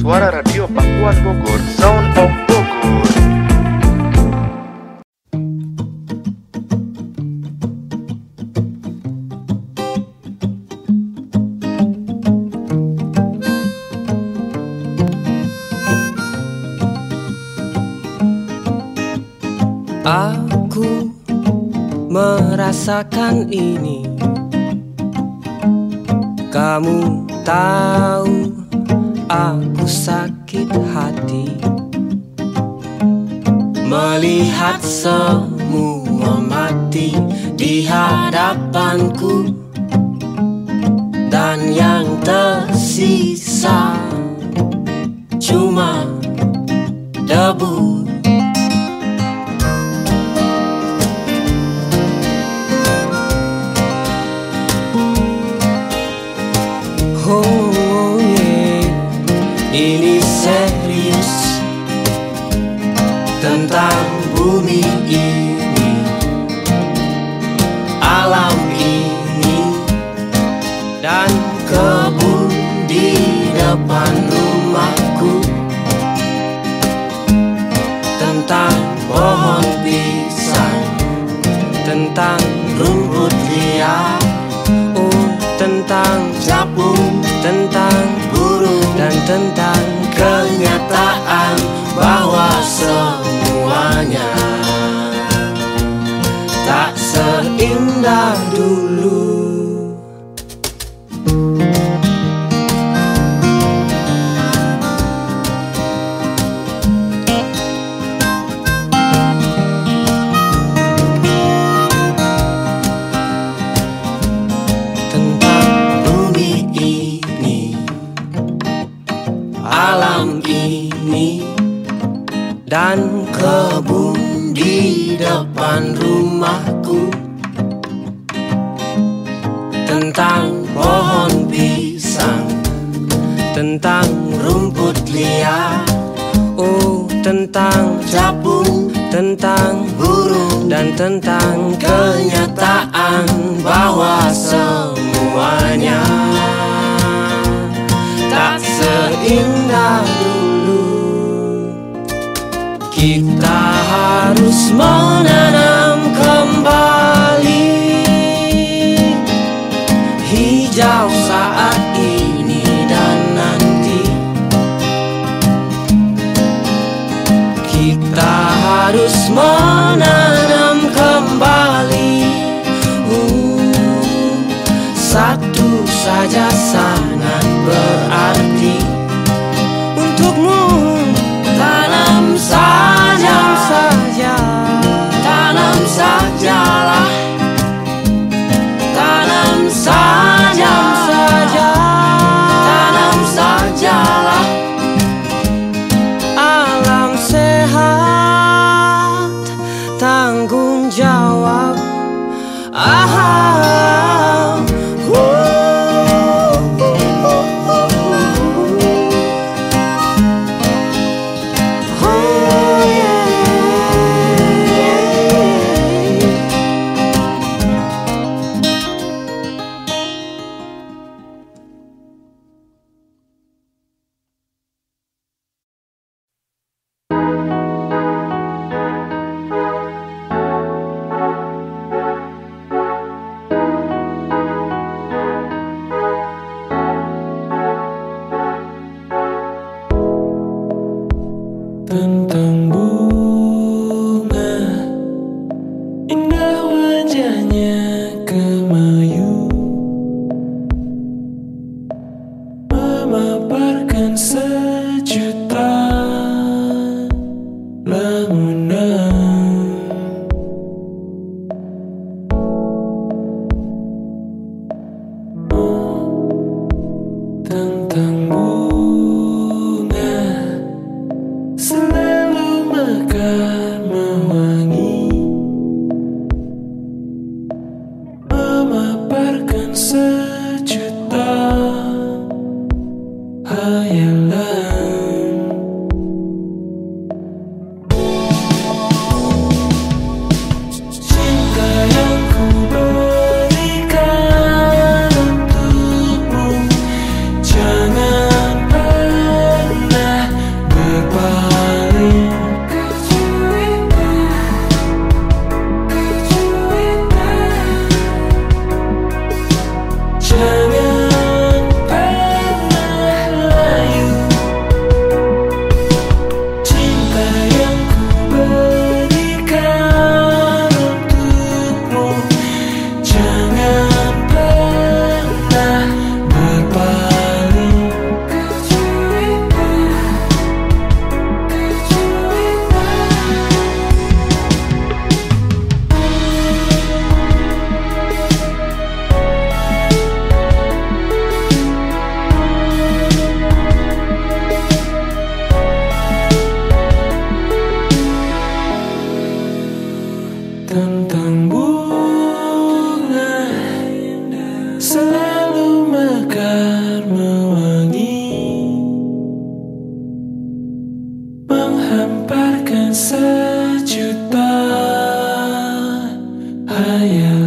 Suara Radio Pakuan Bogor, Sound of Bogor. Aku merasakan ini tentang kenyataan bahwa semuanya tak seindah dulu. Kita harus menanam. I am.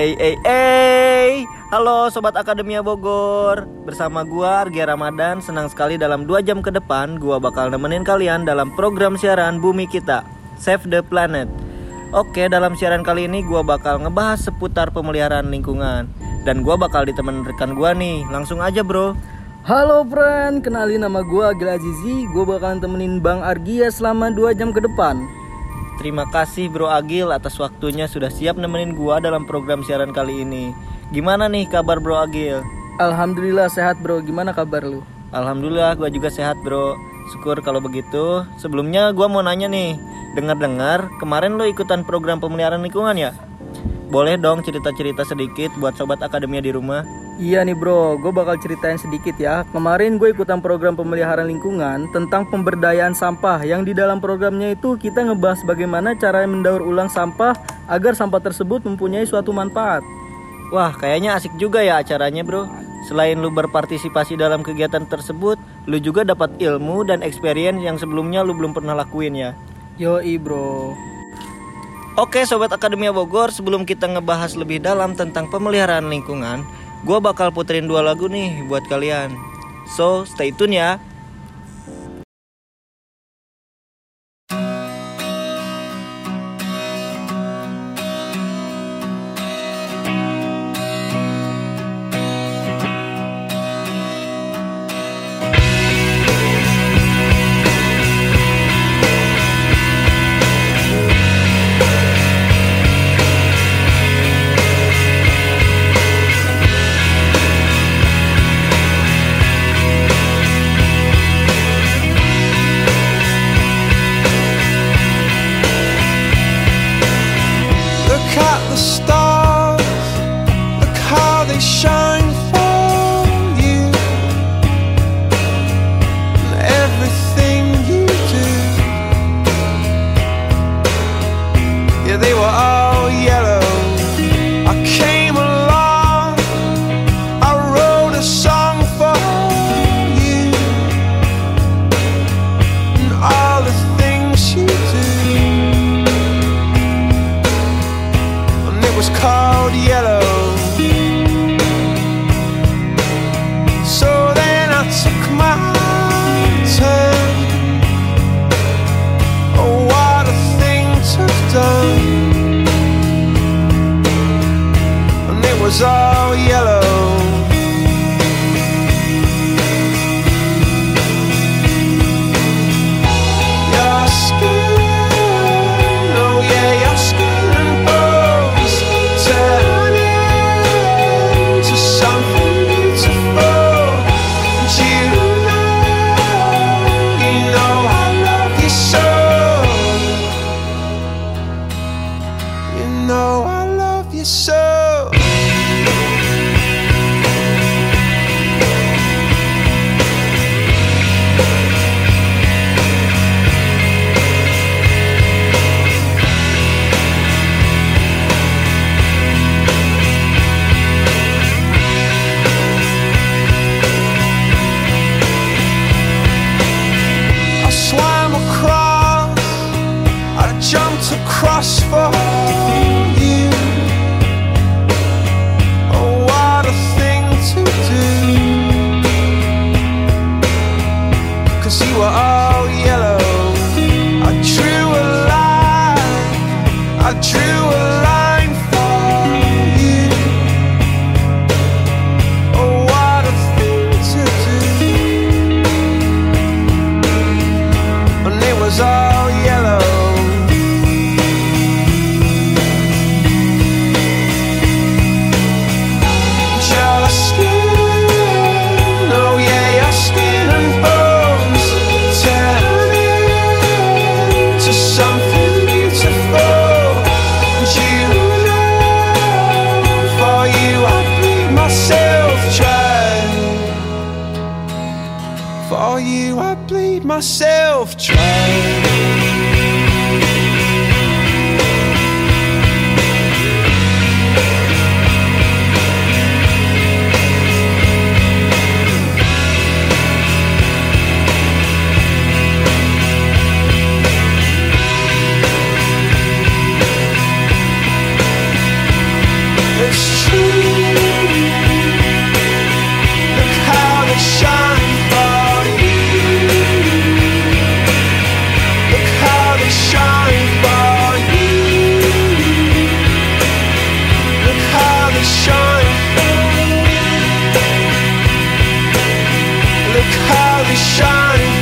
Hey, hey, hey. Halo Sobat Akademia Bogor. Bersama gua Argia Ramadan Senang sekali dalam 2 jam ke depan Gua bakal nemenin kalian dalam program siaran Bumi Kita Save the Planet. Oke dalam siaran kali ini gua bakal ngebahas seputar pemeliharaan lingkungan. Dan gua bakal ditemenin rekan gua nih. Langsung aja bro. Halo friend, kenalin nama gue Agil Azizi Gue bakalan temenin Bang Argia selama 2 jam ke depan Terima kasih Bro Agil atas waktunya sudah siap nemenin gua dalam program siaran kali ini. Gimana nih kabar Bro Agil? Alhamdulillah sehat bro, gimana kabar lu? Alhamdulillah gua juga sehat Bro. Syukur kalau begitu. Sebelumnya gua mau nanya nih, dengar-dengar kemarin lo ikutan program pemeliharaan lingkungan ya? Boleh dong cerita-cerita sedikit buat sobat akademia di rumah? Iya nih bro, gue bakal ceritain sedikit ya Kemarin gue ikutan program pemeliharaan lingkungan tentang pemberdayaan sampah Yang di dalam programnya itu kita ngebahas bagaimana cara mendaur ulang sampah Agar sampah tersebut mempunyai suatu manfaat Wah, kayaknya asik juga ya acaranya, Bro. Selain lu berpartisipasi dalam kegiatan tersebut, lu juga dapat ilmu dan experience yang sebelumnya lu belum pernah lakuin ya. Yoi bro Oke, sobat Akademia Bogor, sebelum kita ngebahas lebih dalam tentang pemeliharaan lingkungan, gua bakal puterin dua lagu nih buat kalian. So, stay tune ya. How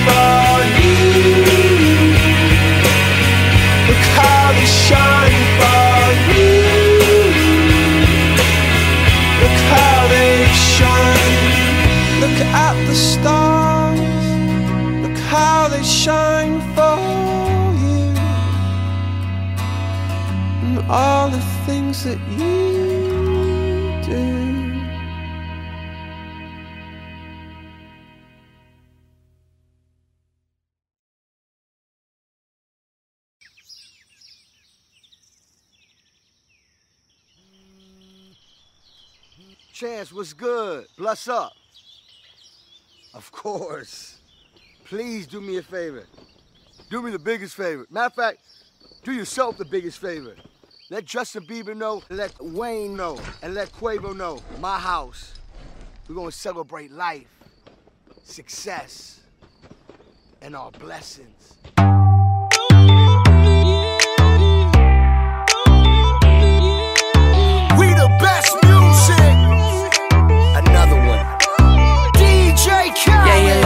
for you. Look how they shine for you. Look how they shine. Look at the stars. Look how they shine for you. And all the things that you Chance, what's good? Bless up. Of course. Please do me a favor. Do me the biggest favor. Matter of fact, do yourself the biggest favor. Let Justin Bieber know, let Wayne know, and let Quavo know. My house. We're gonna celebrate life, success, and our blessings.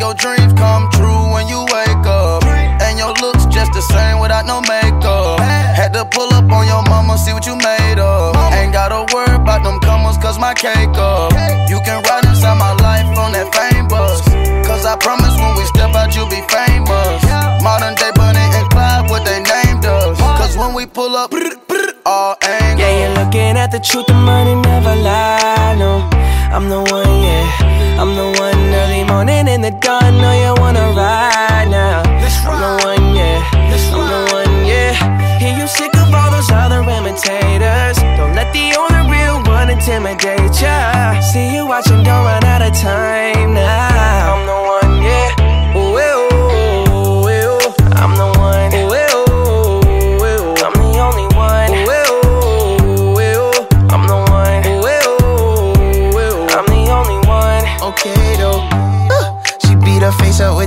Your dreams come true when you wake up. And your looks just the same without no makeup. Had to pull up on your mama, see what you made of. Ain't gotta worry about them comers, cause my cake up. You can ride inside my life on that fame bus. Cause I promise when we step out, you'll be famous. Modern day Bunny and Clyde, what they named us. Cause when we pull up, all angles. Yeah, you're looking at the truth, the money never lie. No, I'm the one, yeah. I'm the one early morning in the dawn. Know you wanna ride now. I'm the one, yeah. I'm the one, yeah. Hear you sick of all those other imitators. Don't let the only real one intimidate ya. See you watching, don't run out of time now.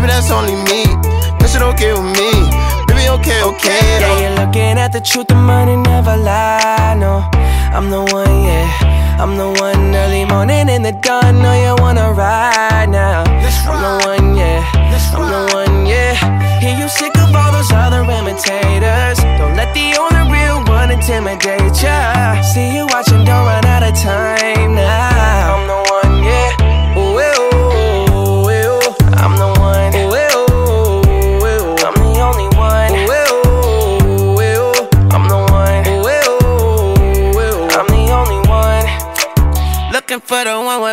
baby, that's only me. That shit okay with me. Baby, okay, okay Yeah, you're looking at the truth, the money never lie. No, I'm the one, yeah. I'm the one early morning in the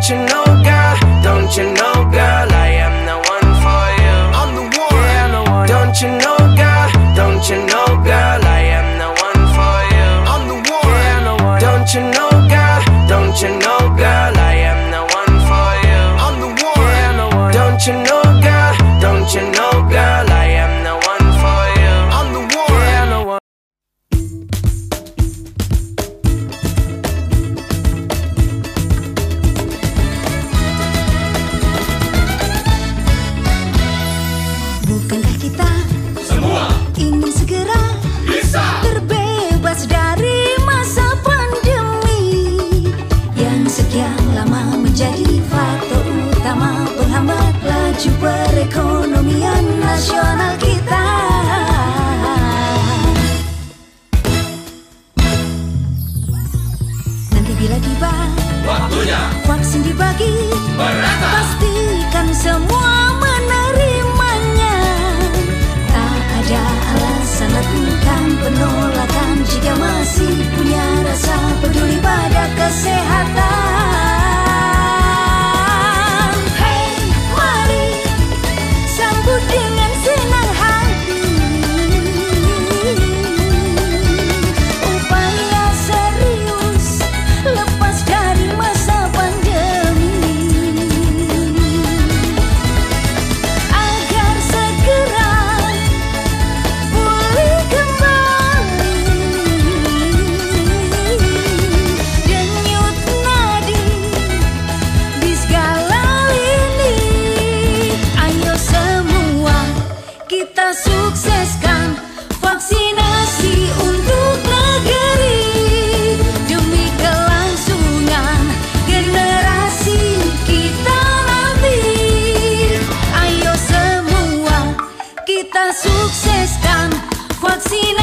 Don't you know, girl? Don't you know, girl? I am laju perekonomian nasional kita. Nanti bila tiba waktunya vaksin dibagi pastikan semua menerimanya. Tak ada alasan lakukan penolakan jika masih punya rasa peduli pada kesehatan τα σου ξεσκάν, χωρίς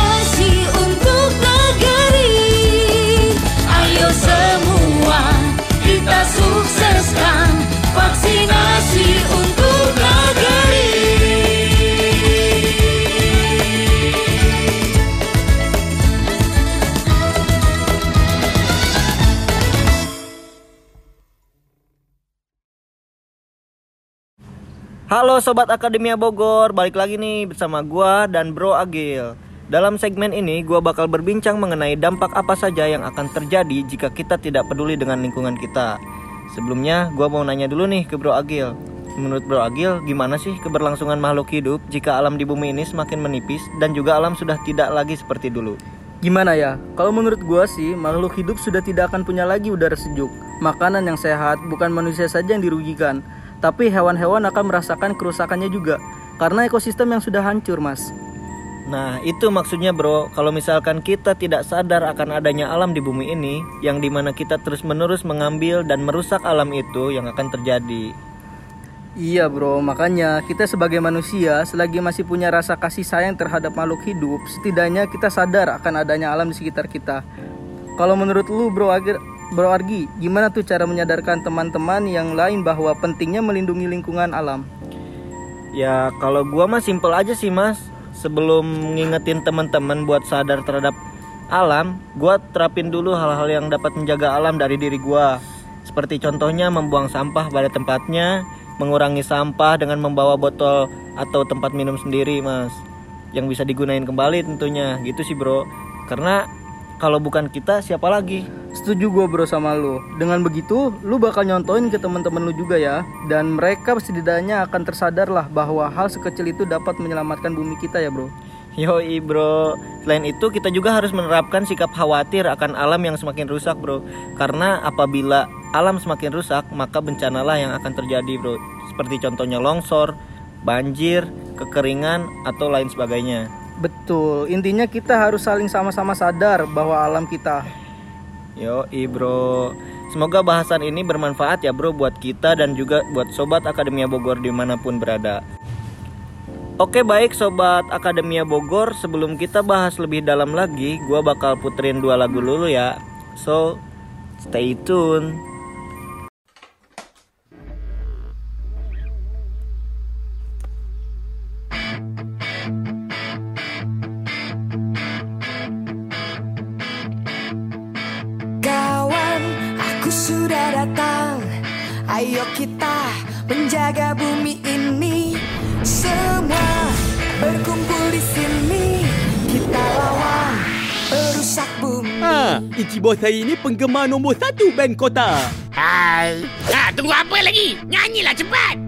Halo Sobat Akademia Bogor, balik lagi nih bersama gua dan Bro Agil. Dalam segmen ini gua bakal berbincang mengenai dampak apa saja yang akan terjadi jika kita tidak peduli dengan lingkungan kita. Sebelumnya gua mau nanya dulu nih ke Bro Agil. Menurut Bro Agil, gimana sih keberlangsungan makhluk hidup jika alam di bumi ini semakin menipis dan juga alam sudah tidak lagi seperti dulu? Gimana ya? Kalau menurut gua sih, makhluk hidup sudah tidak akan punya lagi udara sejuk. Makanan yang sehat, bukan manusia saja yang dirugikan, tapi hewan-hewan akan merasakan kerusakannya juga karena ekosistem yang sudah hancur, Mas. Nah itu maksudnya bro Kalau misalkan kita tidak sadar akan adanya alam di bumi ini Yang di mana kita terus menerus mengambil dan merusak alam itu Yang akan terjadi Iya bro, makanya kita sebagai manusia selagi masih punya rasa kasih sayang terhadap makhluk hidup, setidaknya kita sadar akan adanya alam di sekitar kita. Kalau menurut lu bro Agir, bro Argi, gimana tuh cara menyadarkan teman-teman yang lain bahwa pentingnya melindungi lingkungan alam? Ya kalau gua mah simpel aja sih mas. Sebelum ngingetin teman-teman buat sadar terhadap alam Gua terapin dulu hal-hal yang dapat menjaga alam dari diri gua. Seperti contohnya membuang sampah pada tempatnya Mengurangi sampah dengan membawa botol atau tempat minum sendiri mas. Yang bisa digunain kembali tentunya. Gitu sih bro. Karena kalau bukan kita siapa lagi Setuju gue bro sama lu. Dengan begitu, lu bakal nyontoin ke teman-teman lu juga ya. Dan mereka setidaknya akan tersadar lah bahwa hal sekecil itu dapat menyelamatkan bumi kita ya bro. Yoi bro Selain itu kita juga harus menerapkan sikap khawatir akan alam yang semakin rusak bro Karena apabila alam semakin rusak maka bencanalah yang akan terjadi bro Seperti contohnya longsor, banjir, kekeringan atau lain sebagainya Betul, intinya kita harus saling sama-sama sadar bahwa alam kita. Yo, bro. Semoga bahasan ini bermanfaat ya bro buat kita dan juga buat Sobat Akademia Bogor di mana pun berada. Oke baik Sobat Akademia Bogor, sebelum kita bahas lebih dalam lagi, gue bakal puterin dua lagu dulu ya. So, stay tune. menjaga bumi ini. Semua berkumpul di sini. Kita lawan perusak bumi. Ha, Ichibo saya ini penggemar nombor satu band kota. Hai. Ha, tunggu apa lagi? Nyanyilah cepat.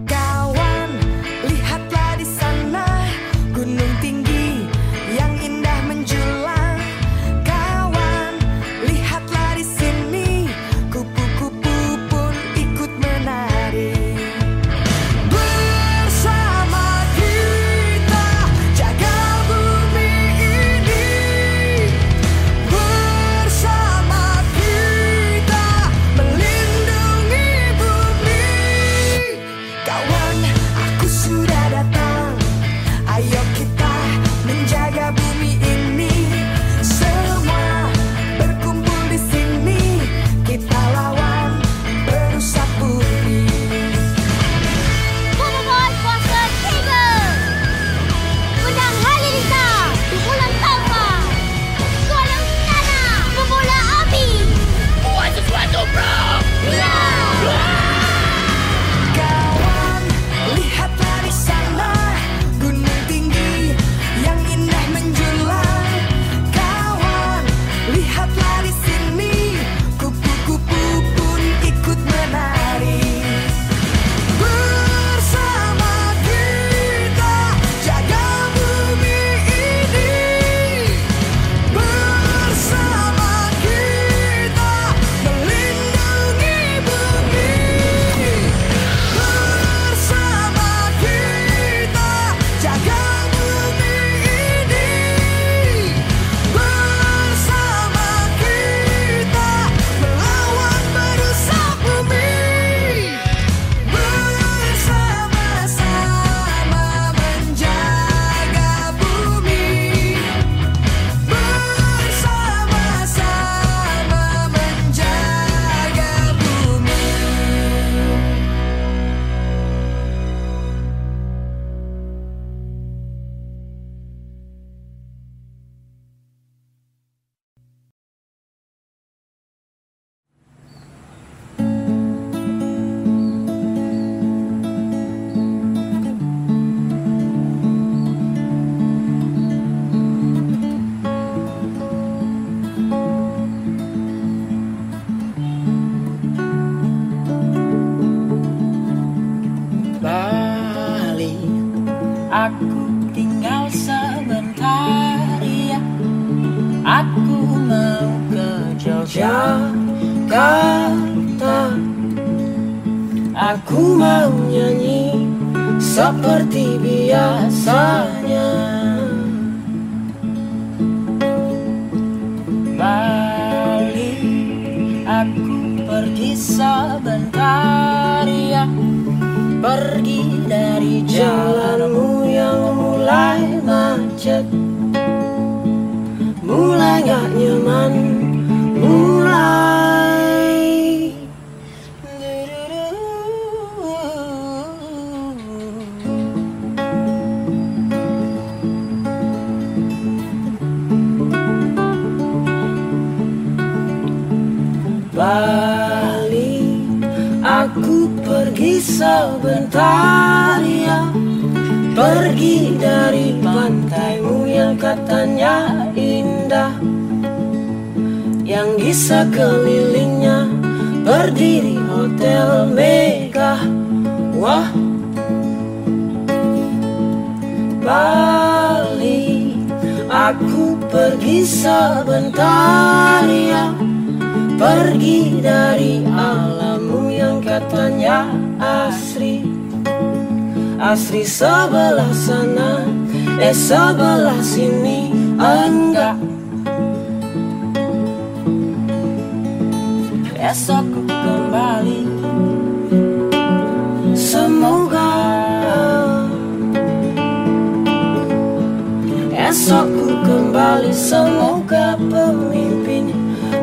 Esokku kembali semoga pemimpin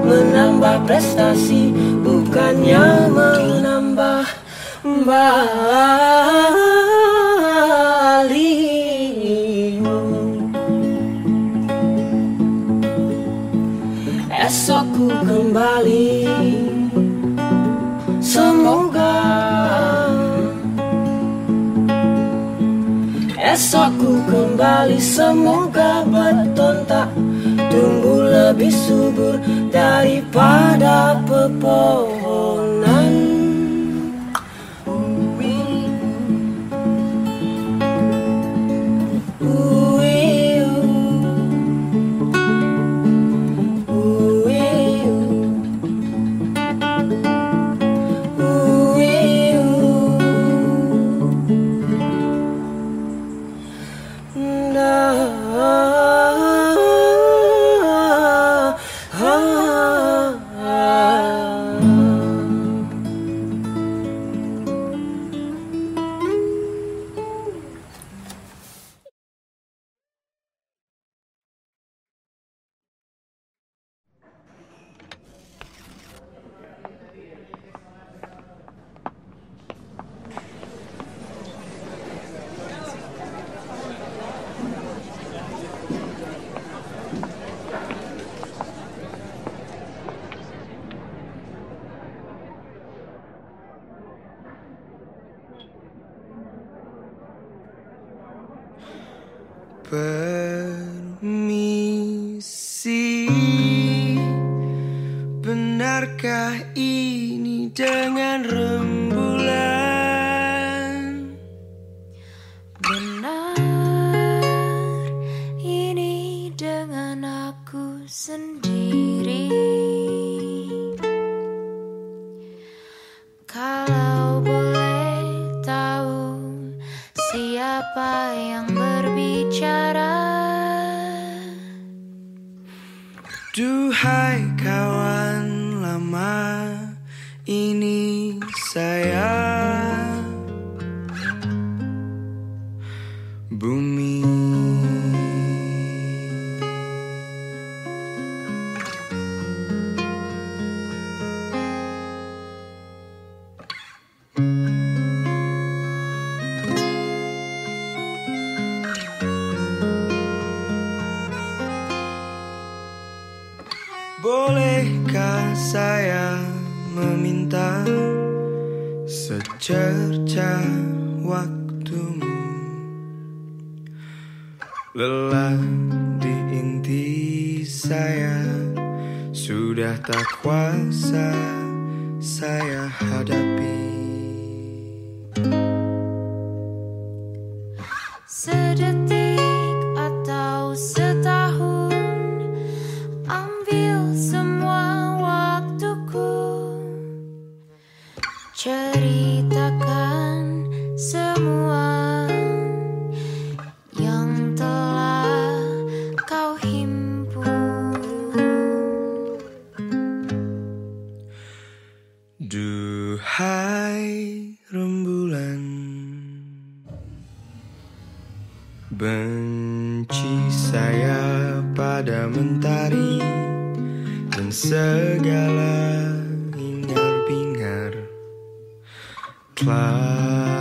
Menambah prestasi bukannya menambah balimu. Esokku kembali. Esokku kembali semoga beton tak Tumbuh lebih subur daripada pepohonan. percaya pada mentari dan segala hingar-bingar. Telah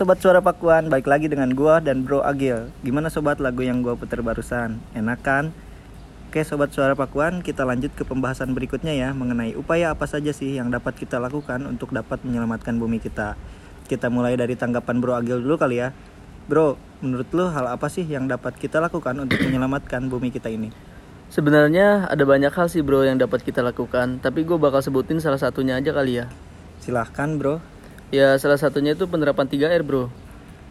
sobat suara Pakuan, balik lagi dengan gua dan Bro Agil. Gimana sobat lagu yang gua putar barusan? Enak kan? Oke sobat suara Pakuan, kita lanjut ke pembahasan berikutnya ya mengenai upaya apa saja sih yang dapat kita lakukan untuk dapat menyelamatkan bumi kita. Kita mulai dari tanggapan Bro Agil dulu kali ya. Bro, menurut lo hal apa sih yang dapat kita lakukan untuk menyelamatkan bumi kita ini? Sebenarnya ada banyak hal sih bro yang dapat kita lakukan, tapi gue bakal sebutin salah satunya aja kali ya. Silahkan bro. Ya salah satunya itu penerapan 3R bro.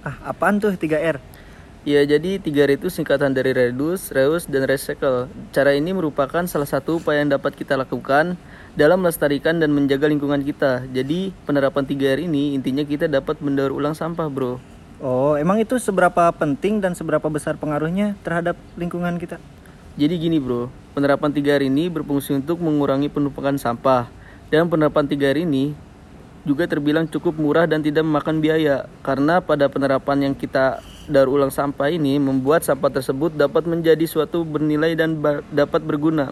Ah, apaan tuh 3R? Ya jadi 3R itu singkatan dari reduce, reuse, dan recycle. Cara ini merupakan salah satu upaya yang dapat kita lakukan dalam melestarikan dan menjaga lingkungan kita. Jadi penerapan 3R ini intinya kita dapat mendaur ulang sampah bro. Oh, emang itu seberapa penting dan seberapa besar pengaruhnya terhadap lingkungan kita? Jadi gini bro, penerapan 3R ini berfungsi untuk mengurangi penumpukan sampah. Dan penerapan 3R ini juga terbilang cukup murah dan tidak memakan biaya. Karena pada penerapan yang kita daur ulang sampah ini membuat sampah tersebut dapat menjadi suatu bernilai dan dapat berguna.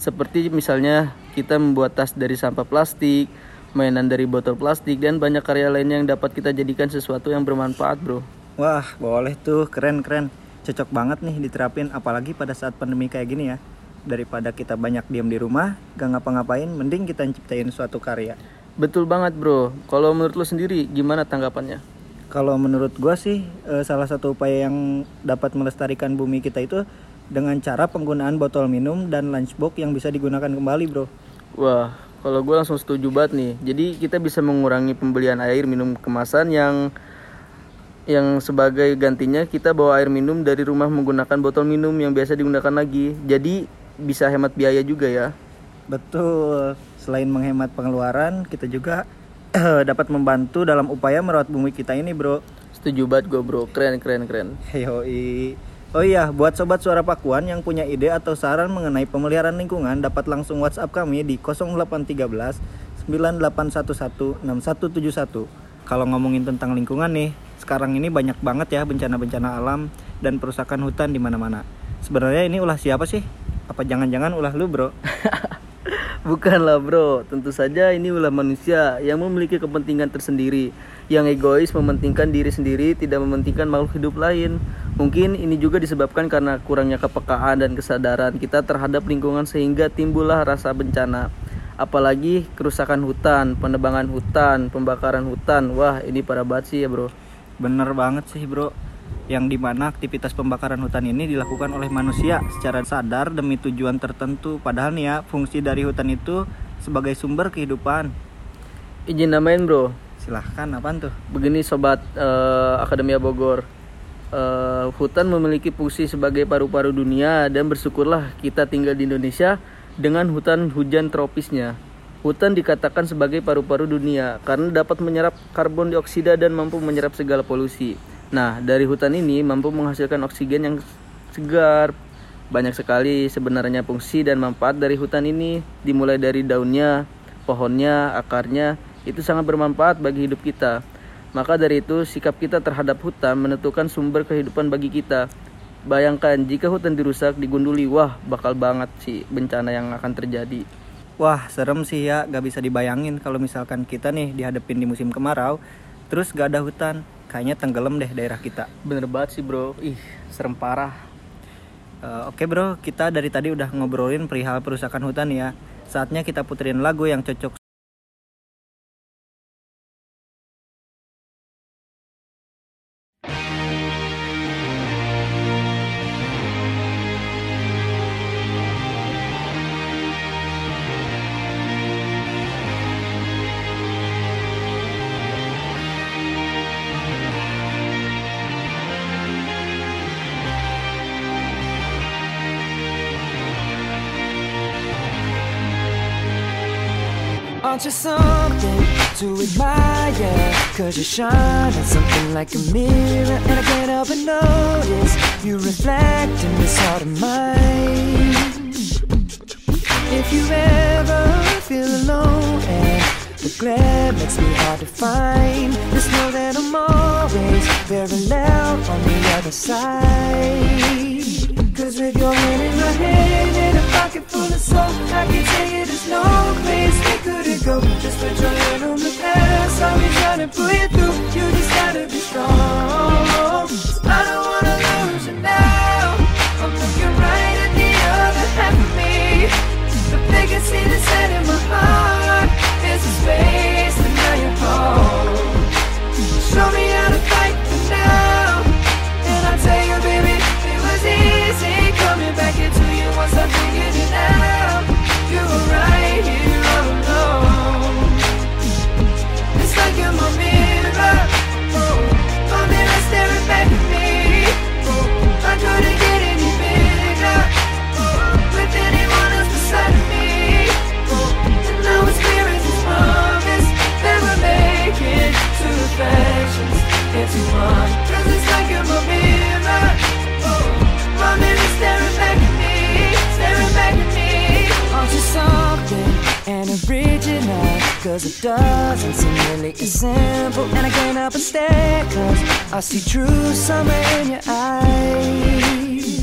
Seperti misalnya kita membuat tas dari sampah plastik, mainan dari botol plastik, dan banyak karya lainnya yang dapat kita jadikan sesuatu yang bermanfaat bro. Wah, boleh tuh, keren-keren. Cocok banget nih diterapin apalagi pada saat pandemi kayak gini ya. Daripada kita banyak diam di rumah, gak ngapa-ngapain, mending kita ciptain suatu karya. Betul banget bro. Kalau menurut lo sendiri gimana tanggapannya? Kalau menurut gua sih eh, salah satu upaya yang dapat melestarikan bumi kita itu dengan cara penggunaan botol minum dan lunchbox yang bisa digunakan kembali, Bro. Wah, kalau gue langsung setuju banget nih. Jadi kita bisa mengurangi pembelian air minum kemasan yang yang sebagai gantinya kita bawa air minum dari rumah menggunakan botol minum yang biasa digunakan lagi. Jadi bisa hemat biaya juga ya. Betul. Selain menghemat pengeluaran, kita juga dapat membantu dalam upaya merawat bumi kita ini, Bro. Setuju banget gue bro, keren keren keren. Yoi. Oh iya, buat sobat suara Pakuan yang punya ide atau saran mengenai pemeliharaan lingkungan dapat langsung WhatsApp kami di 0813 9811 6171. Kalau ngomongin tentang lingkungan nih, sekarang ini banyak banget ya bencana-bencana alam dan perusakan hutan di mana-mana. Sebenarnya ini ulah siapa sih? Apa jangan-jangan ulah lu, Bro? Bukanlah bro, tentu saja ini ulah manusia yang memiliki kepentingan tersendiri Yang egois mementingkan diri sendiri, tidak mementingkan makhluk hidup lain. Mungkin ini juga disebabkan karena kurangnya kepekaan dan kesadaran kita terhadap lingkungan sehingga timbullah rasa bencana. Apalagi kerusakan hutan, penebangan hutan, pembakaran hutan. Wah ini parah banget sih ya bro. Bener banget sih, Bro. Yang di mana aktivitas pembakaran hutan ini dilakukan oleh manusia secara sadar demi tujuan tertentu. Padahal nih ya, fungsi dari hutan itu sebagai sumber kehidupan. Izin namain bro, Silahkan, apaan tuh? Begini sobat eh, Akademia Bogor Eh, Hutan memiliki fungsi sebagai paru-paru dunia dan bersyukurlah kita tinggal di Indonesia dengan hutan hujan tropisnya Hutan dikatakan sebagai paru-paru dunia karena dapat menyerap karbon dioksida dan mampu menyerap segala polusi Nah dari hutan ini mampu menghasilkan oksigen yang segar Banyak sekali sebenarnya fungsi dan manfaat dari hutan ini Dimulai dari daunnya, pohonnya, akarnya Itu sangat bermanfaat bagi hidup kita maka dari itu, sikap kita terhadap hutan menentukan sumber kehidupan bagi kita. Bayangkan jika hutan dirusak, digunduli, wah bakal banget sih bencana yang akan terjadi. Wah, serem sih ya, gak bisa dibayangin kalau misalkan kita nih dihadapin di musim kemarau, terus gak ada hutan. Kayaknya tenggelam deh daerah kita. Bener banget sih bro, ih serem parah. Eh, Oke bro, kita dari tadi udah ngobrolin perihal perusakan hutan ya. Saatnya kita puterin lagu yang cocok Aren't you something to admire? Cause you shine on something like a mirror And I can't help but notice You reflect in this heart of mine If you ever feel alone And the glare makes me hard to find Just know that I'm always very loud on the other side Cause with your hand in my hand and a pocket full of soul I can tell you there's no place we couldn't go. Just put your hand on the past. I'll be trying to pull you through. You just gotta be strong. I don't wanna lose you now. I'm looking right at the other half of me. The biggest see the set in my heart Is a space Stare Cause I see true summer in your eyes.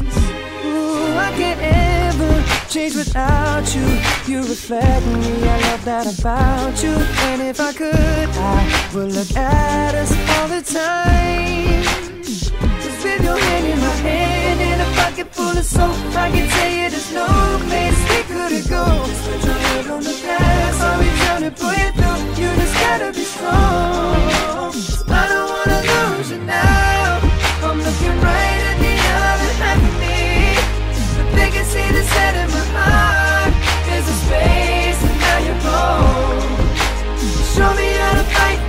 Ooh, I can't ever change without you. You reflect me, I love that about you. And if I could, I would look at us all the time. Cause with your hand in my hand and a pocket full of soap I can tell you there's no place we couldn't go put your on the past, I'll be trying to pull you through You just gotta be strong I don't wanna lose you now. I'm looking right at the other half of me But they can see the set in my heart. There's a space and now you're home. Show me how to fight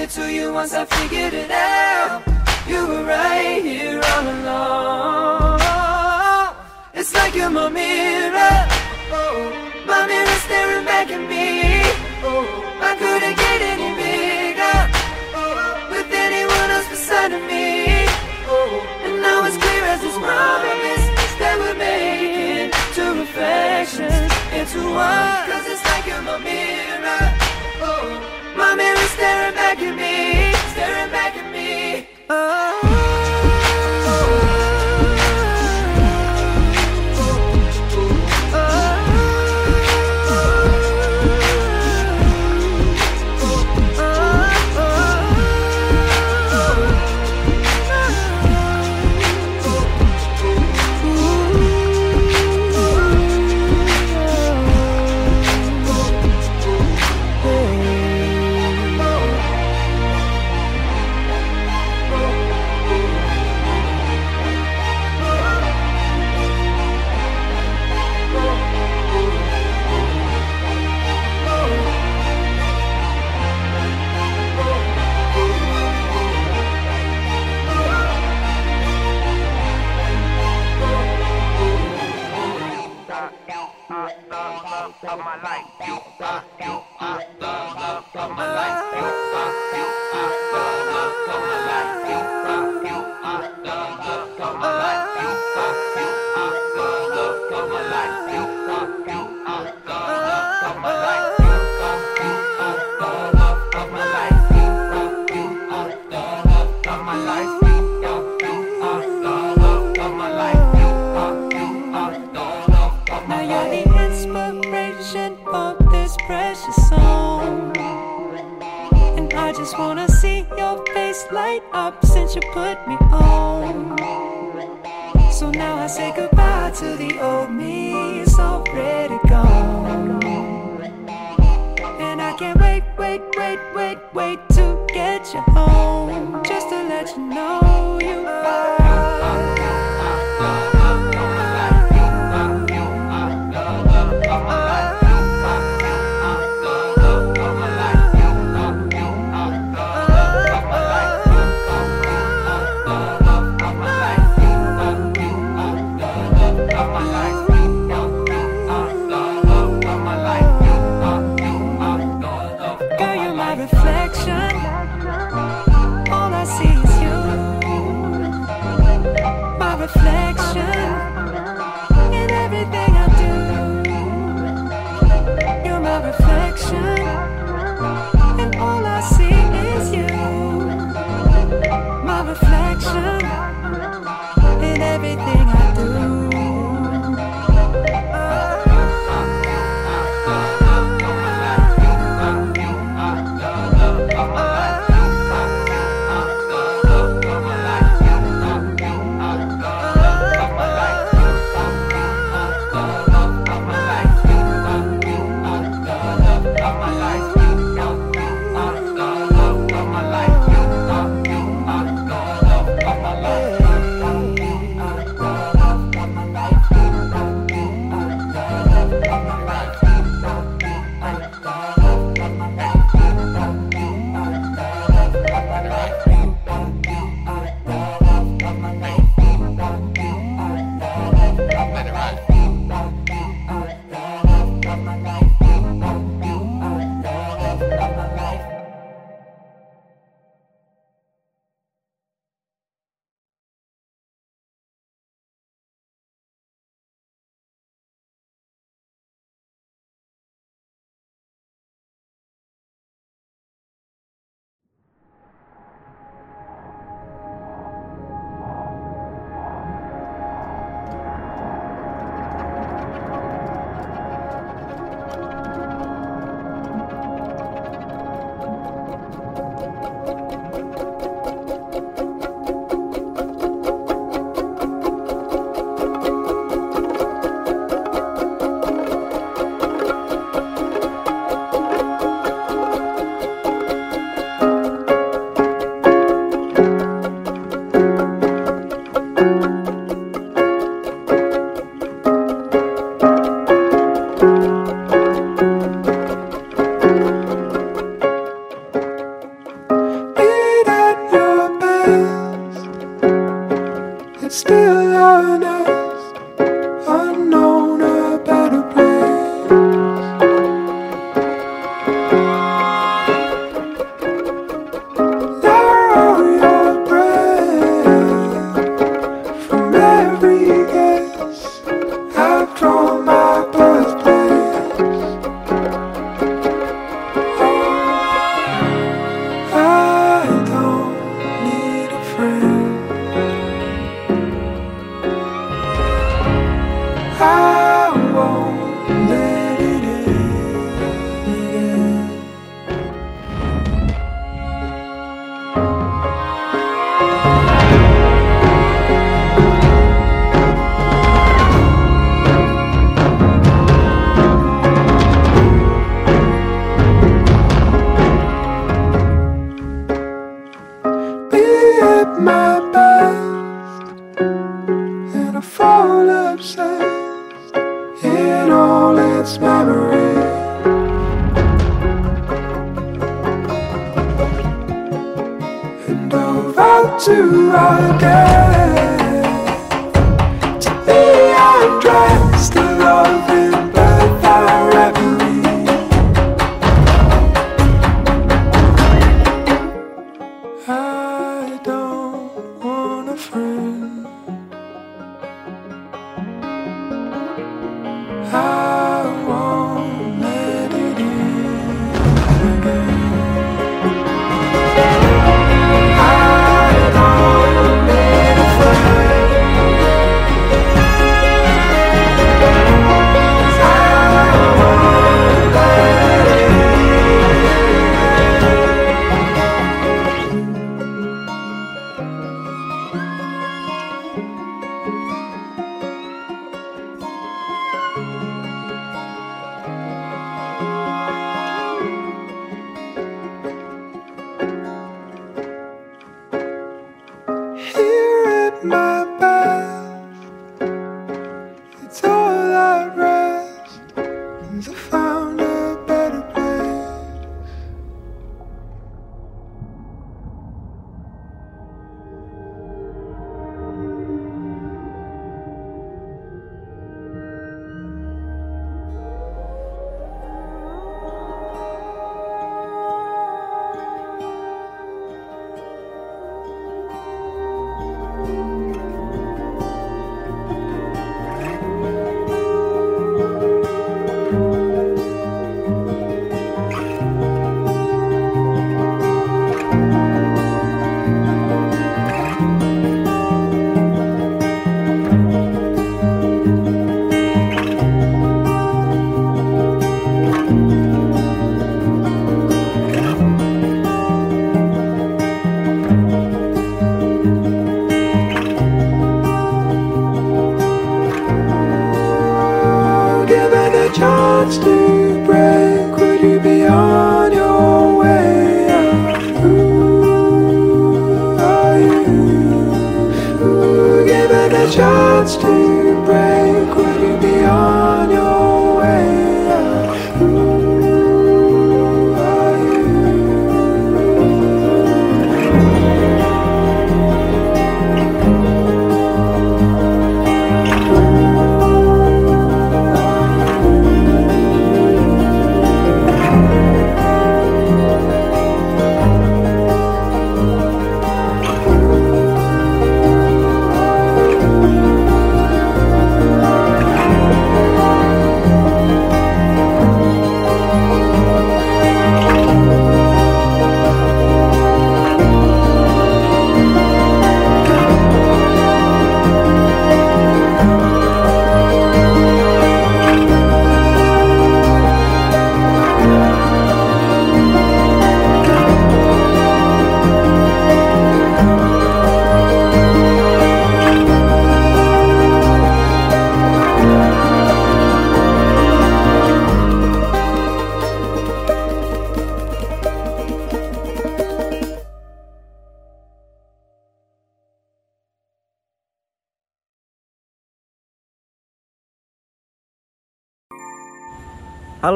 back into you once I figured it out. You were right here all along. It's like you're my mirror. Oh, my mirror staring back at me. Oh, I couldn't get any bigger. Oh, with anyone else beside of me. Oh, and now it's clear as this promise that we're making two reflections into one. Cause it's like you're my mirror. Oh, mirror staring back at me, staring back at me. Oh. of my life. Still honest. I know.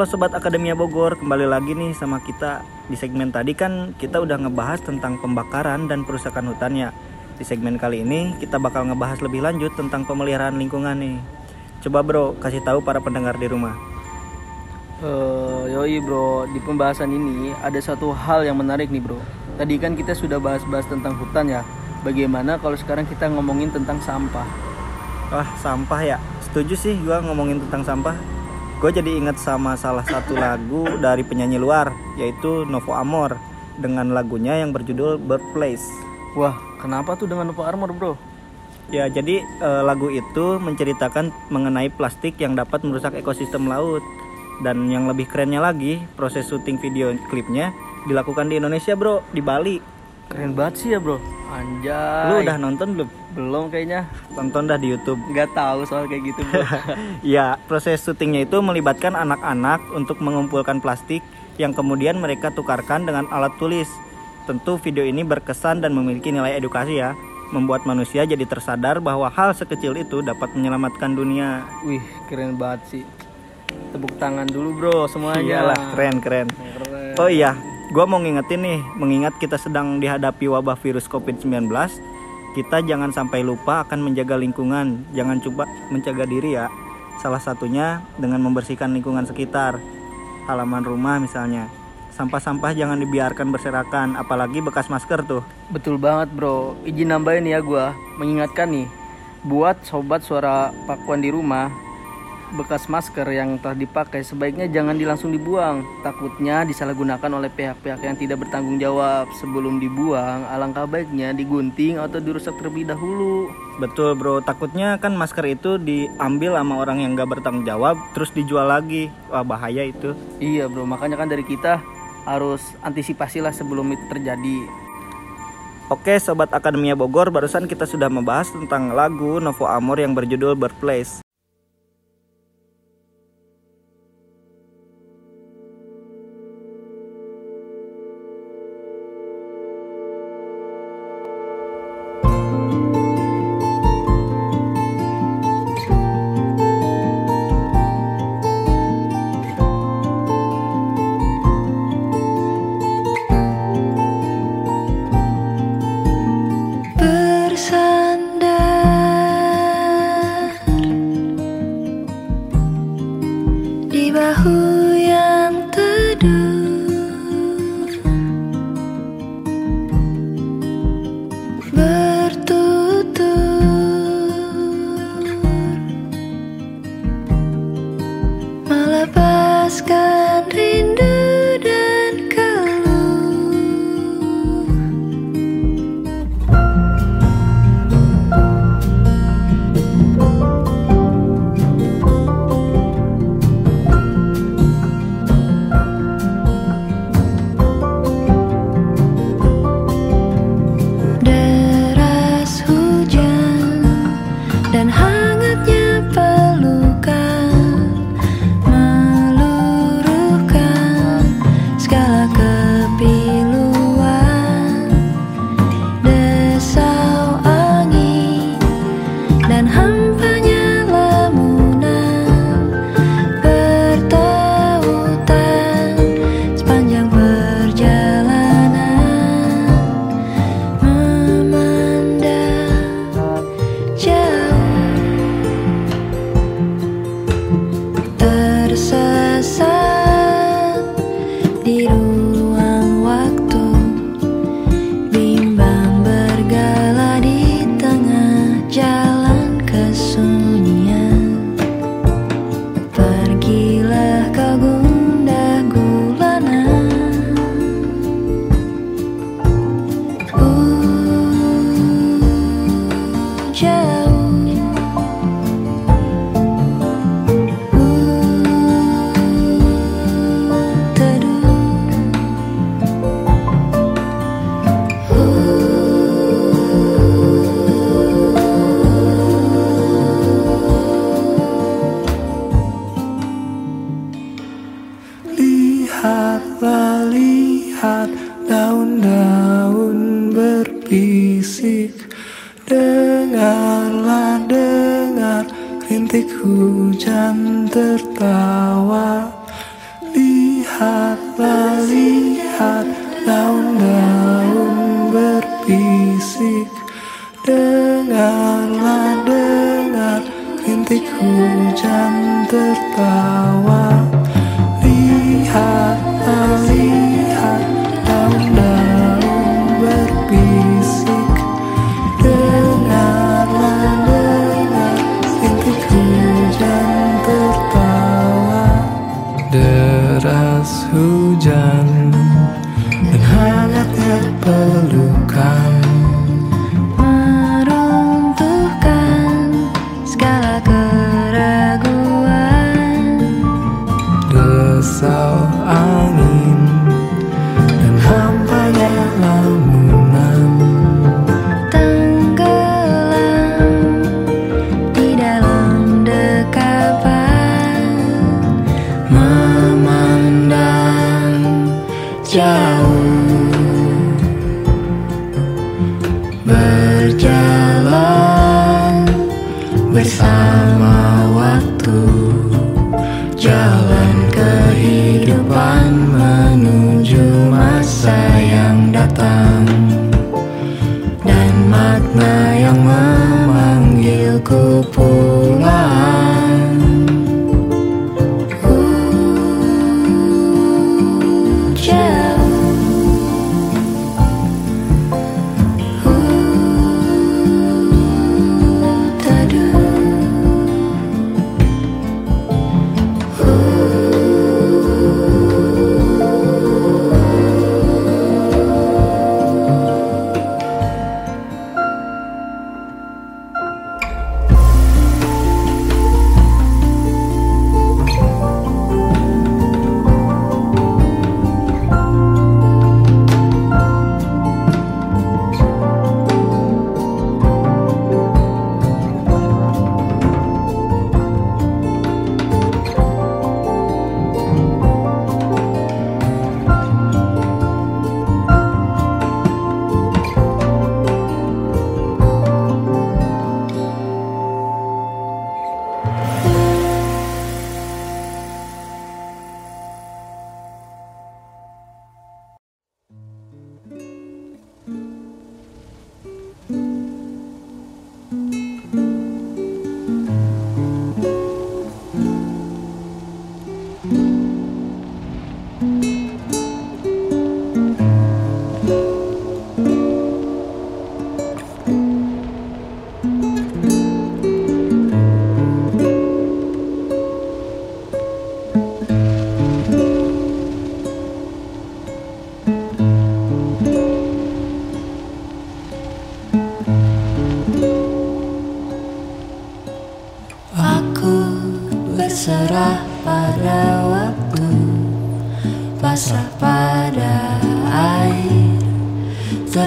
Halo Sobat Akademia Bogor, kembali lagi nih sama kita Di segmen tadi kan kita udah ngebahas tentang pembakaran dan perusakan hutannya Di segmen kali ini kita bakal ngebahas lebih lanjut tentang pemeliharaan lingkungan nih Coba bro, kasih tahu para pendengar di rumah Eh, yoi bro, di pembahasan ini ada satu hal yang menarik nih bro. Tadi kan kita sudah bahas-bahas tentang hutan ya. Bagaimana kalau sekarang kita ngomongin tentang sampah? Wah sampah ya, setuju sih gua ngomongin tentang sampah Gue jadi inget sama salah satu lagu dari penyanyi luar Yaitu Novo Amor Dengan lagunya yang berjudul Birthplace. Wah, kenapa tuh dengan Nova Armor bro? Ya jadi eh, lagu itu menceritakan mengenai plastik yang dapat merusak ekosistem laut. Dan yang lebih kerennya lagi, proses syuting video klipnya dilakukan di Indonesia bro, di Bali Keren banget sih ya bro. Anjay. Lu udah nonton belum? Belum kayaknya. Tonton dah di Youtube Nggak tahu soal kayak gitu bro. Ya, proses syutingnya itu melibatkan anak-anak untuk mengumpulkan plastik yang kemudian mereka tukarkan dengan alat tulis. Tentu video ini berkesan dan memiliki nilai edukasi ya, membuat manusia jadi tersadar bahwa hal sekecil itu dapat menyelamatkan dunia. Wih, keren banget sih. Tepuk tangan dulu bro semuanya. Iyalah, keren keren. Keren. Oh iya, Gua mau ngingetin nih, mengingat kita sedang dihadapi wabah virus COVID-19, kita jangan sampai lupa akan menjaga lingkungan. Jangan coba menjaga diri ya. Salah satunya dengan membersihkan lingkungan sekitar, halaman rumah misalnya. Sampah-sampah jangan dibiarkan berserakan, apalagi bekas masker tuh. Betul banget bro, izin nambahin ya gua mengingatkan nih Buat sobat suara pakuan di rumah Bekas masker yang telah dipakai sebaiknya jangan langsung dibuang. Takutnya disalahgunakan oleh pihak-pihak yang tidak bertanggung jawab. Sebelum dibuang, alangkah baiknya digunting atau dirusak terlebih dahulu. Betul bro, takutnya kan masker itu diambil sama orang yang gak bertanggung jawab Terus dijual lagi, wah bahaya itu. Iya bro, makanya kan dari kita harus antisipasilah sebelum itu terjadi. Oke Sobat Akademia Bogor, barusan kita sudah membahas tentang lagu Novo Amor yang berjudul Birthplace.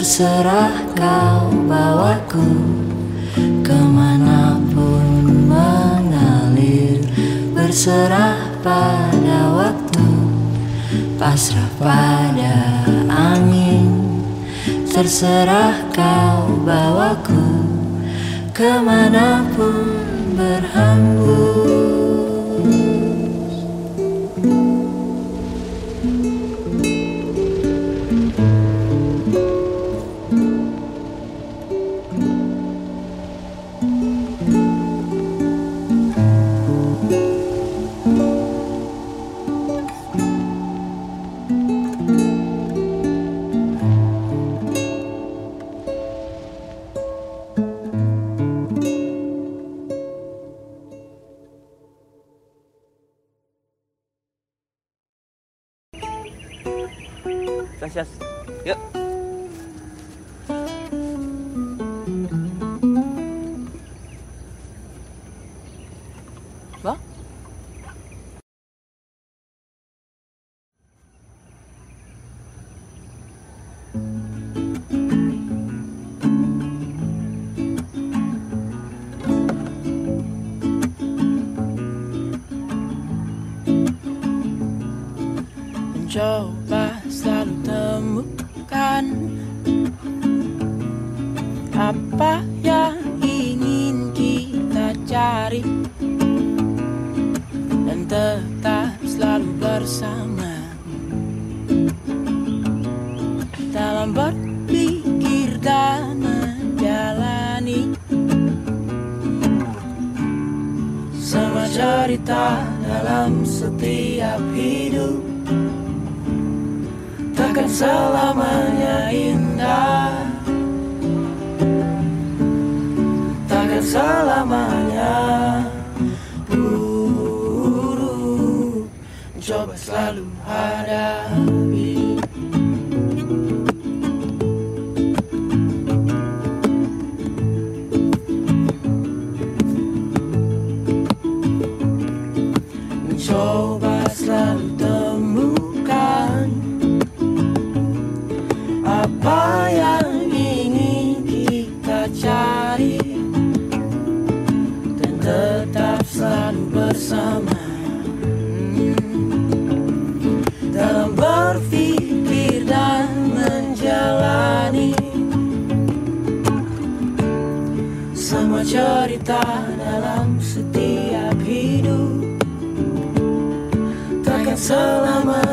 será cerita dalam setiap hidup. Takkan selamanya indah. Takkan selamanya buruk. Coba selalu ada. kita dalam setiap hidup. Takkan selamat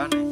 जाने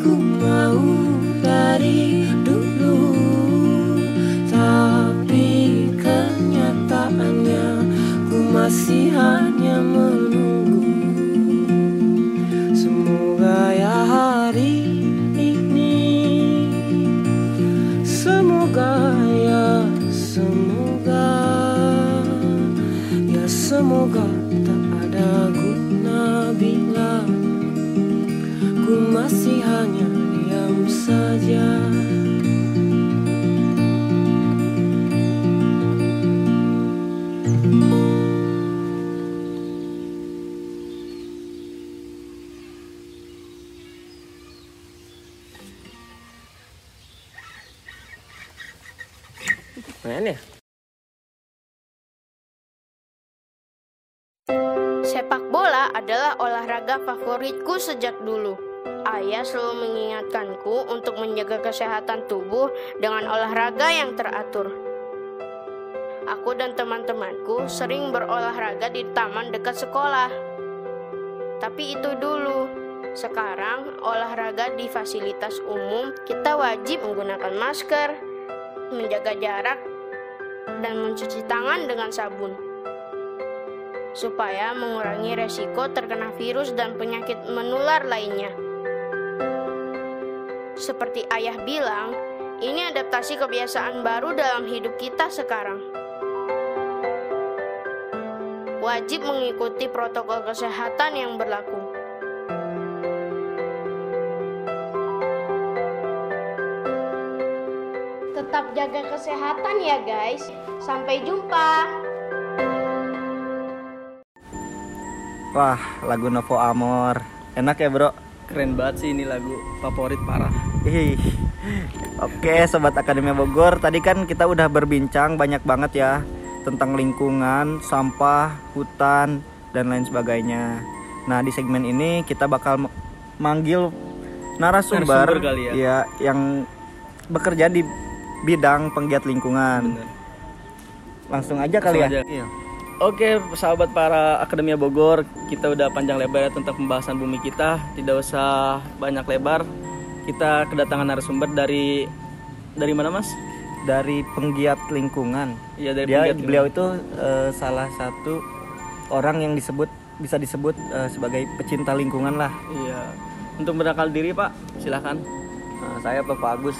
ku mau dari dulu. Tapi kenyataannya ku masih hanya kesehatan tubuh dengan olahraga yang teratur. Aku dan teman-temanku sering berolahraga di taman dekat sekolah. Tapi itu dulu. Sekarang olahraga di fasilitas umum kita wajib menggunakan masker, menjaga jarak, dan mencuci tangan dengan sabun supaya mengurangi resiko terkena virus dan penyakit menular lainnya. Seperti ayah bilang, ini adaptasi kebiasaan baru dalam hidup kita sekarang. Wajib mengikuti protokol kesehatan yang berlaku. Tetap jaga kesehatan ya guys. Sampai jumpa. Wah, lagu Novo Amor. Enak ya, Bro? Keren banget sih ini lagu favorit parah. Oke, sobat Akademi Bogor, tadi kan kita udah berbincang banyak banget ya tentang lingkungan, sampah, hutan dan lain sebagainya. Nah, di segmen ini kita bakal manggil narasumber, Narasumber kali ya. ya yang bekerja di bidang penggiat lingkungan. Langsung aja kali Langsung ya. aja. Iya. Oke, sahabat para Akademia Bogor, kita udah panjang lebar ya tentang pembahasan bumi kita. Tidak usah banyak lebar. Kita kedatangan narasumber dari dari mana, Mas? Dari penggiat lingkungan. Iya, dari Dia penggiat beliau itu eh, salah satu orang yang disebut bisa disebut eh, sebagai pecinta lingkungan lah. Iya. Untuk mengenalkan diri, Pak, silahkan. Nah, saya Bapak Agus.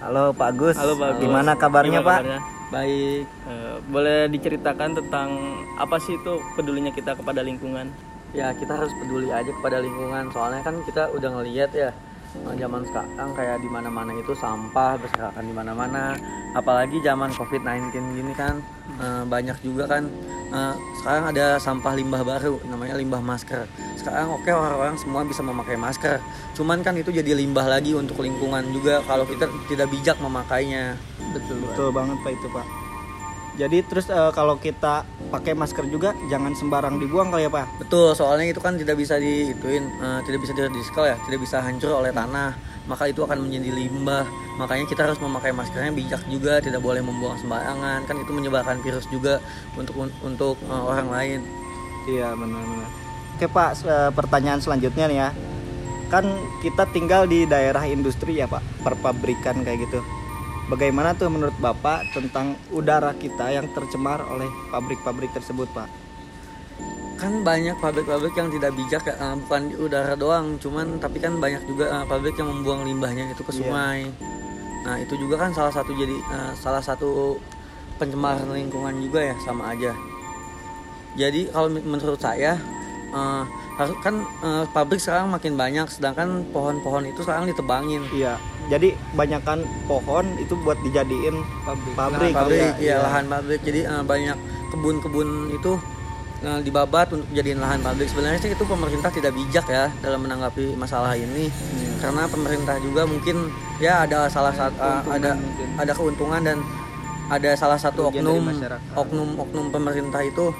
Halo Pak Agus. Halo, Pak Agus. Gimana kabarnya Gimana Pak? kabarnya? Baik. Eh, boleh diceritakan tentang apa sih itu pedulinya kita kepada lingkungan? ya kita harus peduli aja kepada lingkungan soalnya kan kita udah ngelihat ya zaman sekarang kayak di mana-mana itu sampah berserakan di mana-mana. Apalagi zaman covid-19 gini kan eh, banyak juga kan. Eh, sekarang ada sampah limbah baru namanya limbah masker. Sekarang oke orang-orang semua bisa memakai masker. Cuman kan itu jadi limbah lagi untuk lingkungan juga kalau kita tidak bijak memakainya. Betul Betul banget Pak itu Pak. Jadi terus eh, kalau kita pakai masker juga jangan sembarang dibuang kali ya Pak. Betul, soalnya itu kan tidak bisa diituin, eh, tidak bisa direcycle ya, tidak bisa hancur oleh tanah. Maka itu akan menjadi limbah. Makanya kita harus memakai maskernya bijak juga, tidak boleh membuang sembarangan. Kan itu menyebarkan virus juga untuk untuk eh, orang lain. Iya benar-benar. Oke Pak, eh, pertanyaan selanjutnya nih ya. Kan kita tinggal di daerah industri ya Pak, perpabrikan kayak gitu. Bagaimana tuh menurut Bapak tentang udara kita yang tercemar oleh pabrik-pabrik tersebut Pak? Kan banyak pabrik-pabrik yang tidak bijak ya, eh, bukan di udara doang, cuman tapi kan banyak juga eh, pabrik yang membuang limbahnya itu ke Iya. sungai. Nah, itu juga kan salah satu jadi eh, salah satu pencemaran lingkungan juga ya sama aja. Jadi kalau men- menurut saya eh, harus kan eh, pabrik sekarang makin banyak, sedangkan pohon-pohon itu sekarang ditebangin. Iya. Jadi banyakkan pohon itu buat dijadiin pabrik. Pabrik, Lahan pabrik, kali iya lahan pabrik. Jadi eh, banyak kebun-kebun itu dibabat untuk jadiin lahan pabrik. Sebenarnya sih itu pemerintah tidak bijak ya dalam menanggapi masalah ini. Karena pemerintah juga mungkin ya ada salah satu ada ada keuntungan dan ada salah satu oknum oknum oknum pemerintah itu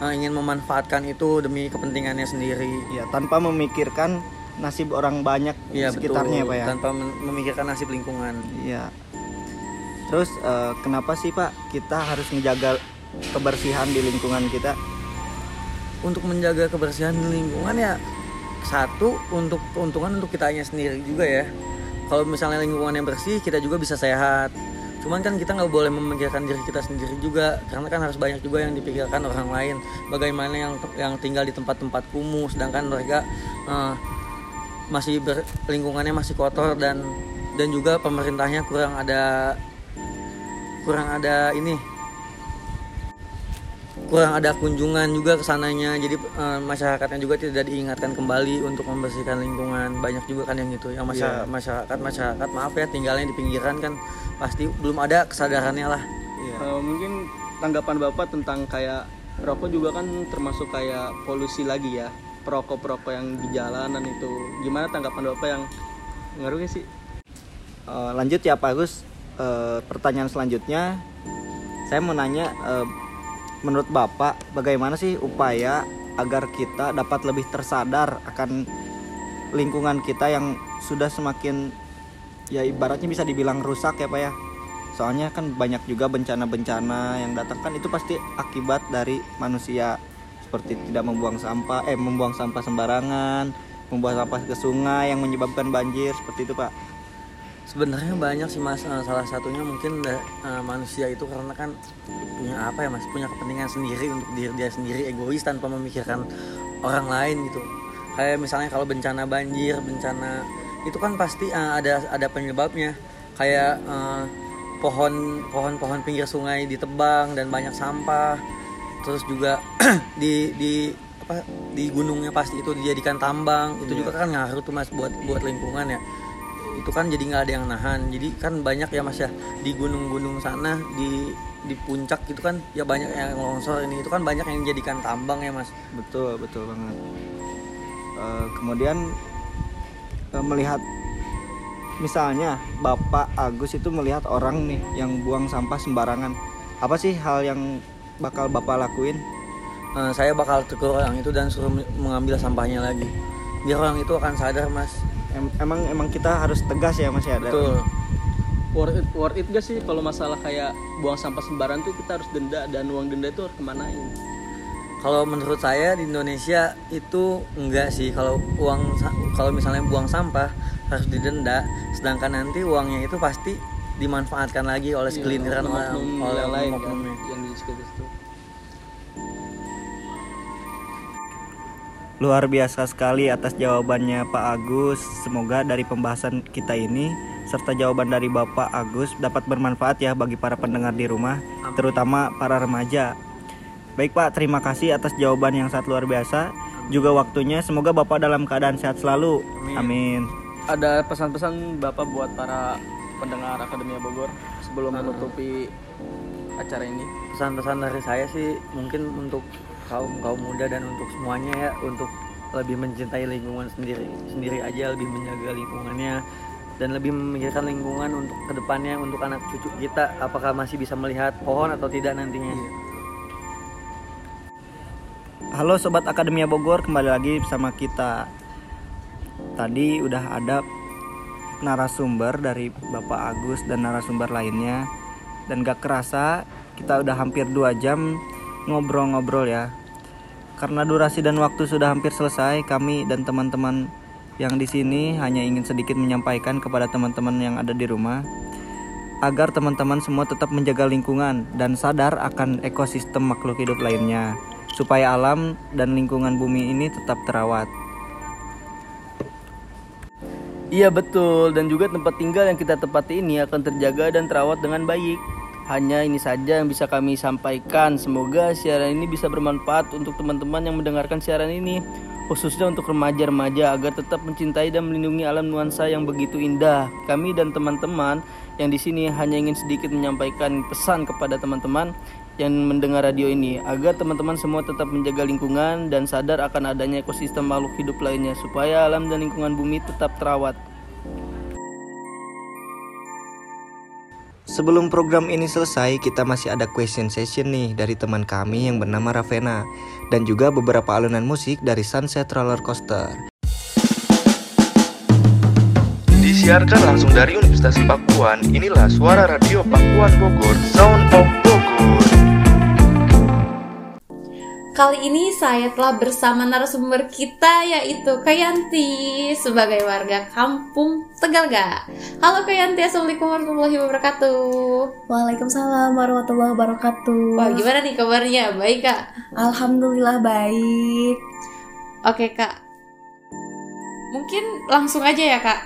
eh, ingin memanfaatkan itu demi kepentingannya sendiri. Iya, tanpa memikirkan nasib orang banyak di Iya sekitarnya betul. Pak ya. Tanpa memikirkan nasib lingkungan. Iya. Terus eh, kenapa sih Pak kita harus menjaga kebersihan di lingkungan kita? untuk menjaga kebersihan lingkungan ya satu untuk keuntungan untuk kitanya sendiri juga ya kalau misalnya lingkungan yang bersih kita juga bisa sehat cuman kan kita nggak boleh memikirkan diri kita sendiri juga karena kan harus banyak juga yang dipikirkan orang lain. Bagaimana yang yang tinggal di tempat-tempat kumuh sedangkan mereka eh, masih ber, lingkungannya masih kotor dan dan juga pemerintahnya kurang ada kurang ada ini kurang ada kunjungan juga ke sananya. Jadi eh, masyarakatnya juga tidak diingatkan kembali untuk membersihkan lingkungan. Banyak juga kan yang gitu yang masya- Iya. masyarakat masyarakat maaf ya tinggalnya di pinggiran kan pasti belum ada kesadarannya lah. Eh, mungkin tanggapan bapak tentang kayak rokok juga kan termasuk kayak polusi lagi ya perokok-perokok yang di jalanan itu. Gimana tanggapan bapak yang ngaruhnya sih? Eh, lanjut ya Pak Agus. Eh, pertanyaan selanjutnya, saya mau nanya, eh, menurut Bapak, bagaimana sih upaya agar kita dapat lebih tersadar akan lingkungan kita yang sudah semakin, ya ibaratnya bisa dibilang rusak ya Pak ya. Soalnya kan banyak juga bencana-bencana yang datang kan itu pasti akibat dari manusia seperti tidak membuang sampah, eh membuang sampah sembarangan, membuang sampah ke sungai yang menyebabkan banjir seperti itu Pak. Sebenarnya banyak sih mas, Eh, salah satunya mungkin eh, manusia itu karena kan punya apa ya mas, punya kepentingan sendiri untuk diri dia sendiri, egois tanpa memikirkan orang lain gitu. Kayak misalnya kalau bencana banjir, bencana itu kan pasti eh, ada ada penyebabnya. Kayak eh, pohon pohon-pohon pinggir sungai ditebang dan banyak sampah. Terus juga di di apa di gunungnya pasti itu dijadikan tambang. Itu Iya. juga kan ngaruh tuh mas buat buat lingkungan ya itu kan jadi nggak ada yang nahan. Jadi kan banyak ya mas ya di gunung-gunung sana di di puncak itu kan ya banyak yang longsor. Ini itu kan banyak yang dijadikan tambang ya mas. Betul betul banget. Eh, kemudian eh, melihat misalnya Bapak Agus itu melihat orang nih yang buang sampah sembarangan. Apa sih hal yang bakal Bapak lakuin? Eh, saya bakal tegur orang itu dan suruh mengambil sampahnya lagi. Biar orang itu akan sadar mas Em- emang emang kita harus tegas ya mas ya betul. Worth it, worth it gak sih kalau masalah kayak buang sampah sembarangan tuh kita harus denda dan uang denda itu harus kemanain? Kalau menurut saya di Indonesia itu enggak sih. Kalau uang kalau misalnya buang sampah harus didenda sedangkan nanti uangnya itu pasti dimanfaatkan lagi oleh Iya, orang oknum oleh yang lain kan, yang di sekitar situ Luar biasa sekali atas jawabannya Pak Agus. Semoga dari pembahasan kita ini serta jawaban dari Bapak Agus dapat bermanfaat ya bagi para pendengar di rumah, terutama para remaja. Baik Pak, terima kasih atas jawaban yang sangat luar biasa. Juga waktunya semoga Bapak dalam keadaan sehat selalu. Amin. ada pesan-pesan bapak buat para pendengar Akademia Bogor sebelum menutupi acara ini pesan-pesan dari saya sih mungkin untuk kaum kaum muda dan untuk semuanya ya untuk lebih mencintai lingkungan sendiri sendiri aja lebih menjaga lingkungannya dan lebih memikirkan lingkungan untuk ke depannya untuk anak cucu kita apakah masih bisa melihat pohon atau tidak nantinya. Halo Sobat Akademia Bogor, kembali lagi bersama kita. Tadi udah ada narasumber dari Bapak Agus dan narasumber lainnya. Dan gak kerasa kita udah hampir 2 jam ngobrol-ngobrol ya Karena durasi dan waktu sudah hampir selesai Kami dan teman-teman yang di sini hanya ingin sedikit menyampaikan kepada teman-teman yang ada di rumah agar teman-teman semua tetap menjaga lingkungan dan sadar akan ekosistem makhluk hidup lainnya supaya alam dan lingkungan bumi ini tetap terawat. Iya betul dan juga tempat tinggal yang kita tempati ini akan terjaga dan terawat dengan baik. Hanya ini saja yang bisa kami sampaikan. Semoga siaran ini bisa bermanfaat untuk teman-teman yang mendengarkan siaran ini, khususnya untuk remaja-remaja agar tetap mencintai dan melindungi alam nuansa yang begitu indah. Kami dan teman-teman yang di sini hanya ingin sedikit menyampaikan pesan kepada teman-teman yang mendengar radio ini agar teman-teman semua tetap menjaga lingkungan dan sadar akan adanya ekosistem makhluk hidup lainnya supaya alam dan lingkungan bumi tetap terawat. Sebelum program ini selesai, kita masih ada question session nih dari teman kami yang bernama Ravena dan juga beberapa alunan musik dari Sunset Roller Coaster. Disiarkan langsung dari Universitas Pakuan, inilah suara radio Pakuan Bogor, Sound of Kali ini saya telah bersama narasumber kita yaitu Kayanti sebagai warga kampung Tegalga. Halo Kayanti, Assalamualaikum warahmatullahi wabarakatuh. Waalaikumsalam warahmatullahi wabarakatuh. Wah, gimana nih kabarnya? Baik kak? Alhamdulillah baik. Oke kak, mungkin langsung aja ya kak.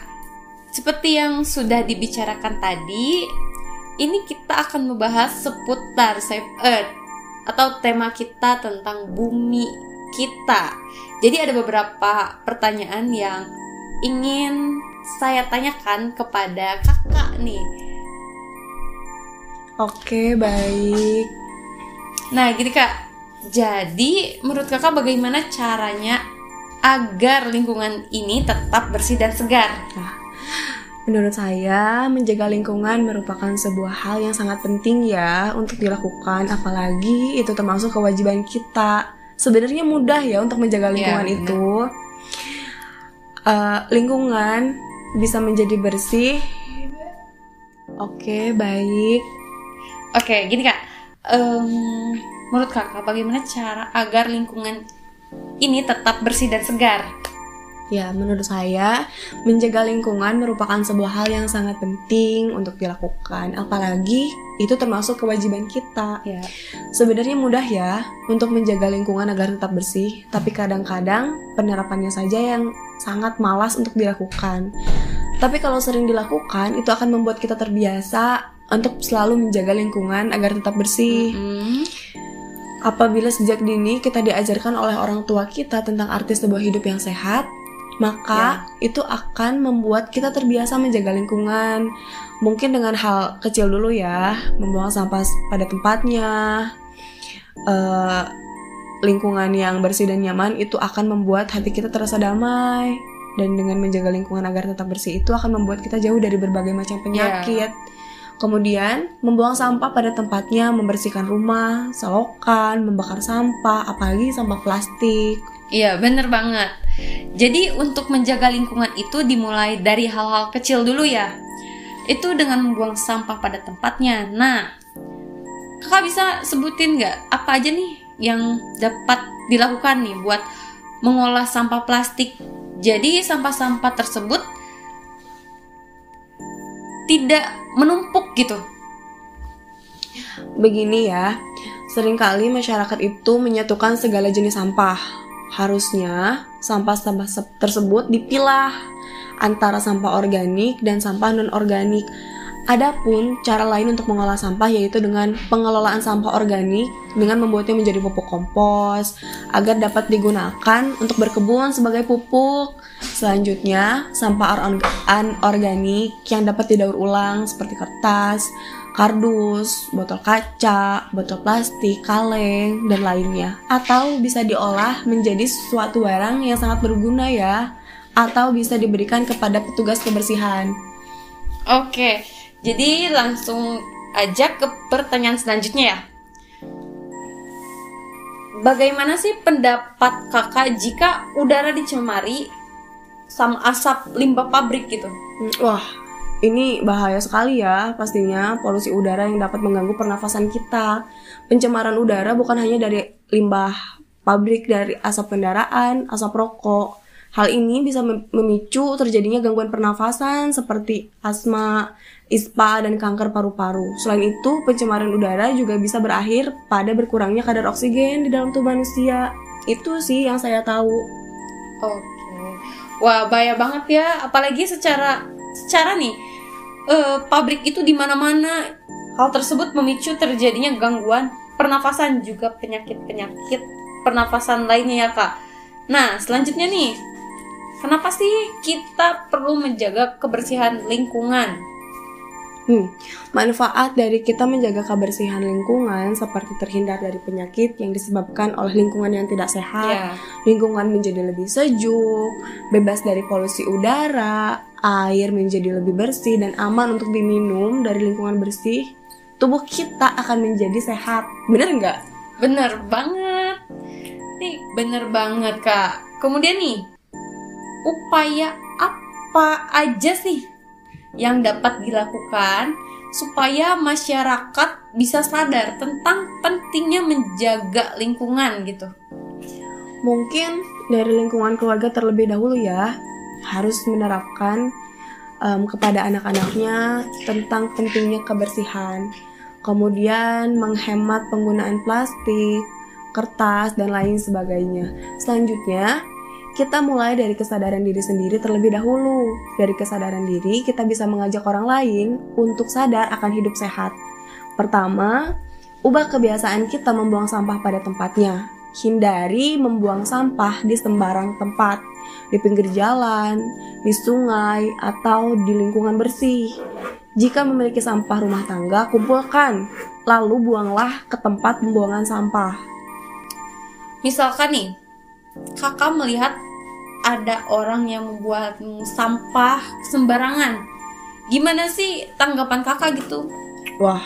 Seperti yang sudah dibicarakan tadi, ini kita akan membahas seputar Save Earth atau tema kita tentang bumi kita. Jadi ada beberapa pertanyaan yang ingin saya tanyakan kepada kakak nih. Oke, baik. Nah, gini kak. Jadi menurut kakak bagaimana caranya agar lingkungan ini tetap bersih dan segar? Menurut saya, menjaga lingkungan merupakan sebuah hal yang sangat penting ya untuk dilakukan, apalagi itu termasuk kewajiban kita. Sebenarnya mudah ya untuk menjaga Iya, lingkungan benar. itu. Eh, lingkungan bisa menjadi bersih. Oke, baik. Oke, gini kak. Em, menurut kakak bagaimana cara agar lingkungan ini tetap bersih dan segar? Ya, menurut saya, menjaga lingkungan merupakan sebuah hal yang sangat penting untuk dilakukan. Apalagi itu termasuk kewajiban kita. Ya. Sebenarnya mudah ya untuk menjaga lingkungan agar tetap bersih, tapi kadang-kadang penerapannya saja yang sangat malas untuk dilakukan. Tapi kalau sering dilakukan, itu akan membuat kita terbiasa untuk selalu menjaga lingkungan agar tetap bersih. Apabila sejak dini kita diajarkan oleh orang tua kita tentang arti sebuah hidup yang sehat, maka itu akan membuat kita terbiasa menjaga lingkungan. Mungkin dengan hal kecil dulu ya, membuang sampah pada tempatnya, eh, lingkungan yang bersih dan nyaman itu akan membuat hati kita terasa damai. Dan dengan menjaga lingkungan agar tetap bersih itu akan membuat kita jauh dari berbagai macam penyakit. Kemudian, membuang sampah pada tempatnya, membersihkan rumah, selokan, membakar sampah, apalagi sampah plastik. Iya, bener banget. Jadi untuk menjaga lingkungan itu dimulai dari hal-hal kecil dulu ya. Itu dengan membuang sampah pada tempatnya. Nah, kakak bisa sebutin nggak apa aja nih yang dapat dilakukan nih buat mengolah sampah plastik. Jadi sampah-sampah tersebut tidak menumpuk gitu. Begini ya, sering kali masyarakat itu menyatukan segala jenis sampah. Harusnya sampah-sampah se- tersebut dipilah antara sampah organik dan sampah non-organik. Adapun cara lain untuk mengolah sampah yaitu dengan pengelolaan sampah organik dengan membuatnya menjadi pupuk kompos agar dapat digunakan untuk berkebun sebagai pupuk. Selanjutnya, sampah anorg- anorganik yang dapat didaur ulang seperti kertas, kardus, botol kaca, botol plastik, kaleng, dan lainnya. Atau bisa diolah menjadi suatu barang yang sangat berguna ya, atau bisa diberikan kepada petugas kebersihan. Oke, jadi langsung aja ke pertanyaan selanjutnya ya. Bagaimana sih pendapat kakak jika udara dicemari sama asap limbah pabrik gitu? Wah, ini bahaya sekali ya pastinya polusi udara yang dapat mengganggu pernafasan kita. Pencemaran udara bukan hanya dari limbah pabrik dari asap kendaraan, asap rokok. Hal ini bisa mem- memicu terjadinya gangguan pernafasan seperti asma, ispa, dan kanker paru-paru. Selain itu, pencemaran udara juga bisa berakhir pada berkurangnya kadar oksigen di dalam tubuh manusia. Itu sih yang saya tahu. Oke. Wah, bahaya banget ya, apalagi secara secara nih eh, pabrik itu di mana-mana. Hal tersebut memicu terjadinya gangguan pernafasan juga penyakit-penyakit pernafasan lainnya ya, Kak. Nah, selanjutnya nih, kenapa sih kita perlu menjaga kebersihan lingkungan? Hmm, manfaat dari kita menjaga kebersihan lingkungan seperti terhindar dari penyakit yang disebabkan oleh lingkungan yang tidak sehat, Ya. lingkungan menjadi lebih sejuk, bebas dari polusi udara, air menjadi lebih bersih dan aman untuk diminum dari lingkungan bersih, tubuh kita akan menjadi sehat. Bener nggak? Bener banget. Nih, bener banget, Kak. Kemudian nih, upaya apa aja sih yang dapat dilakukan supaya masyarakat bisa sadar tentang pentingnya menjaga lingkungan gitu? Mungkin dari lingkungan keluarga terlebih dahulu ya harus menerapkan em, kepada anak-anaknya tentang pentingnya kebersihan. Kemudian menghemat penggunaan plastik, kertas dan lain sebagainya. Selanjutnya kita mulai dari kesadaran diri sendiri terlebih dahulu. Dari kesadaran diri kita bisa mengajak orang lain untuk sadar akan hidup sehat. Pertama, ubah kebiasaan kita membuang sampah pada tempatnya. Hindari membuang sampah di sembarang tempat, di pinggir jalan, di sungai, atau di lingkungan bersih. Jika memiliki sampah rumah tangga, kumpulkan, lalu buanglah ke tempat pembuangan sampah. Misalkan nih, kakak melihat ada orang yang membuat sampah sembarangan. Gimana sih tanggapan kakak gitu? Wah,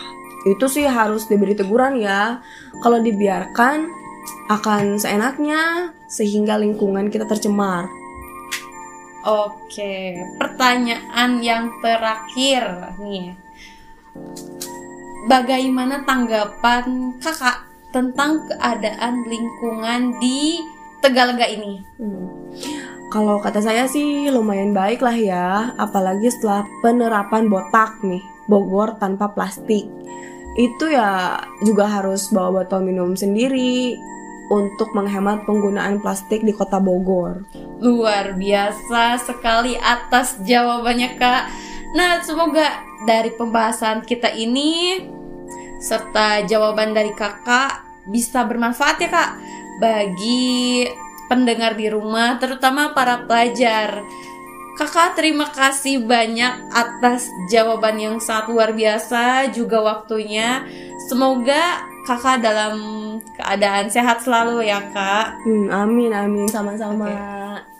itu sih harus diberi teguran ya. Kalau dibiarkan akan seenaknya sehingga lingkungan kita tercemar. Oke, pertanyaan yang terakhir nih. Bagaimana tanggapan kakak tentang keadaan lingkungan di Tegalega ini? Hmm. Kalau kata saya sih lumayan baik lah ya, apalagi setelah penerapan botak nih, Bogor tanpa plastik. Itu ya juga harus bawa botol minum sendiri untuk menghemat penggunaan plastik di kota Bogor. Luar biasa sekali atas jawabannya kak. Nah semoga dari pembahasan kita ini serta jawaban dari kakak bisa bermanfaat ya kak bagi pendengar di rumah terutama para pelajar. Kakak terima kasih banyak atas jawaban yang sangat luar biasa juga waktunya. Semoga kakak dalam keadaan sehat selalu ya kak. Hmm, amin amin sama-sama. Eits,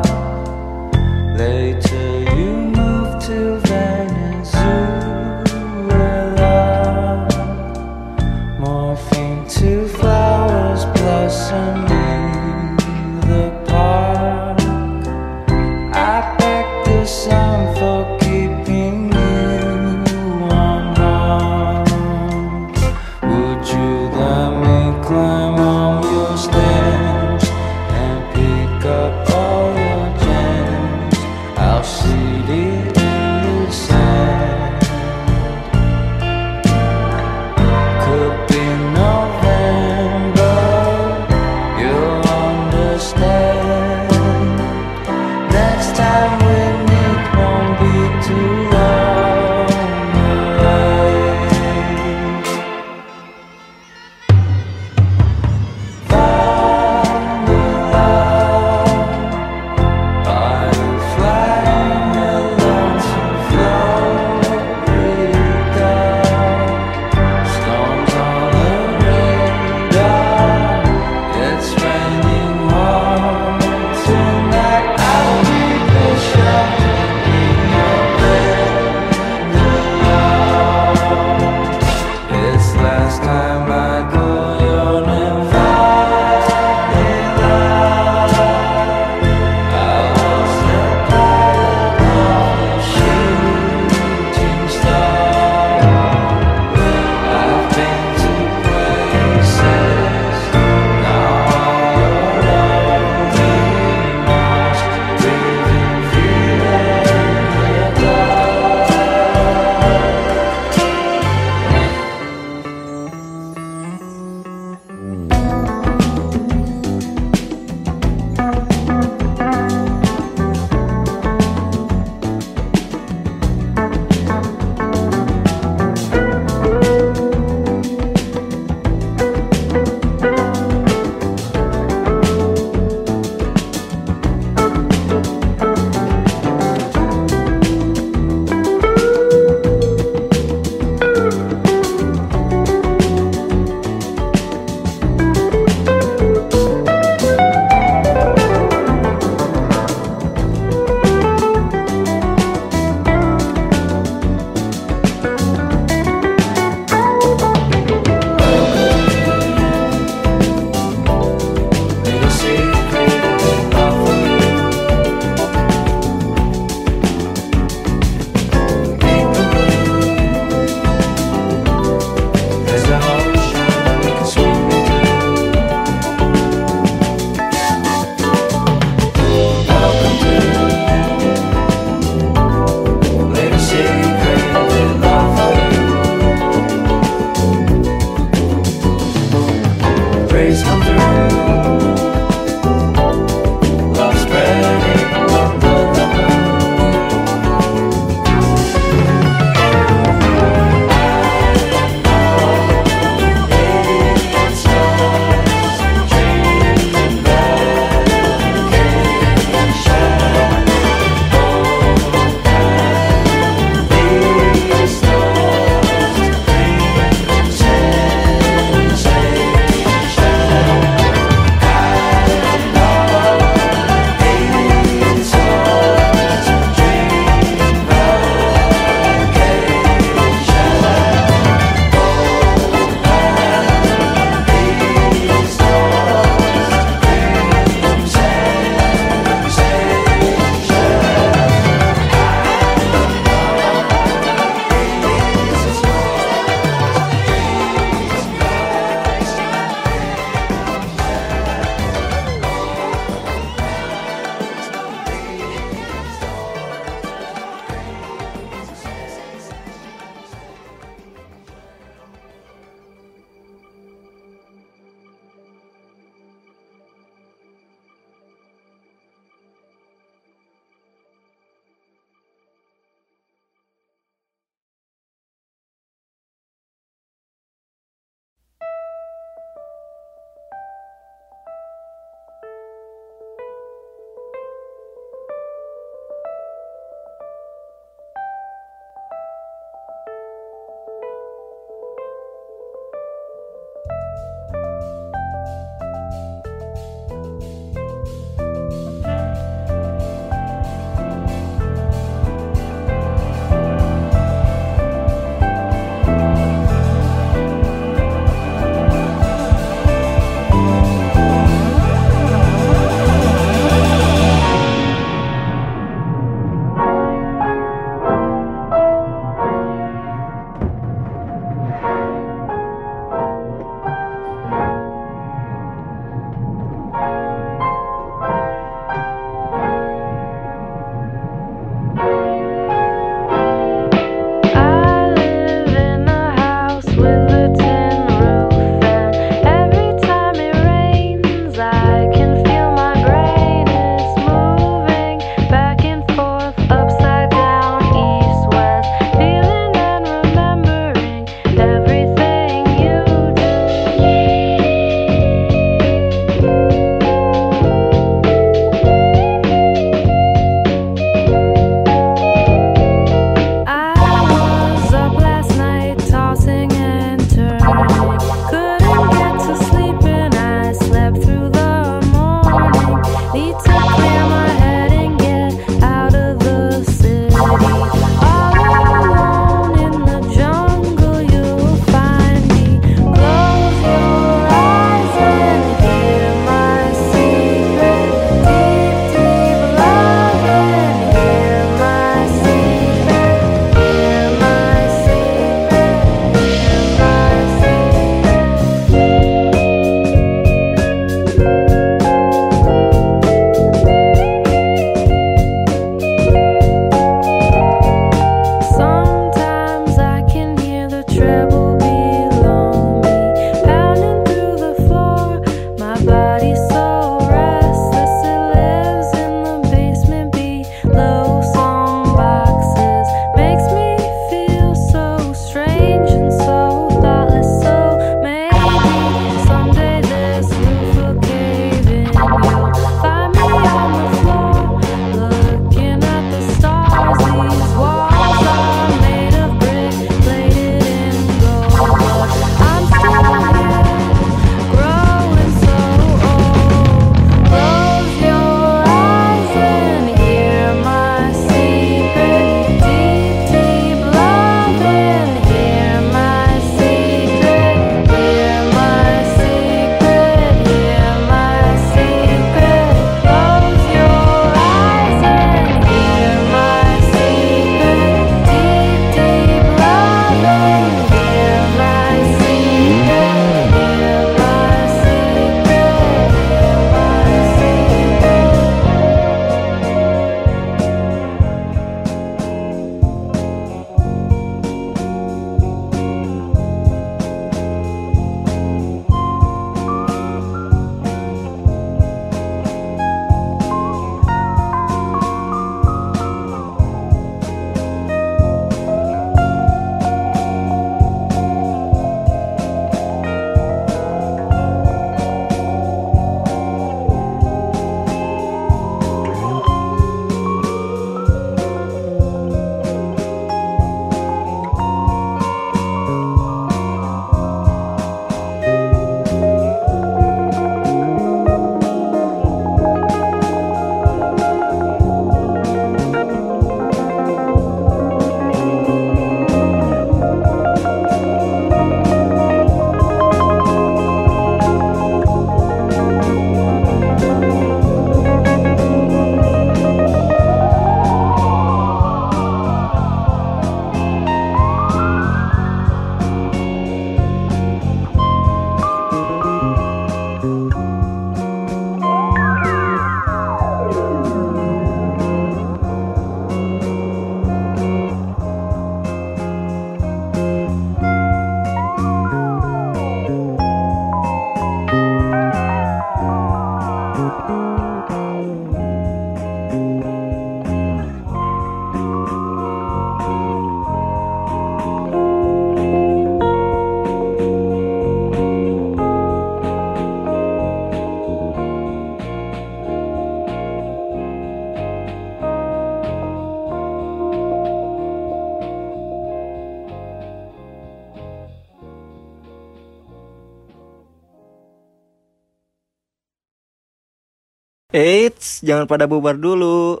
jangan pada bubar dulu.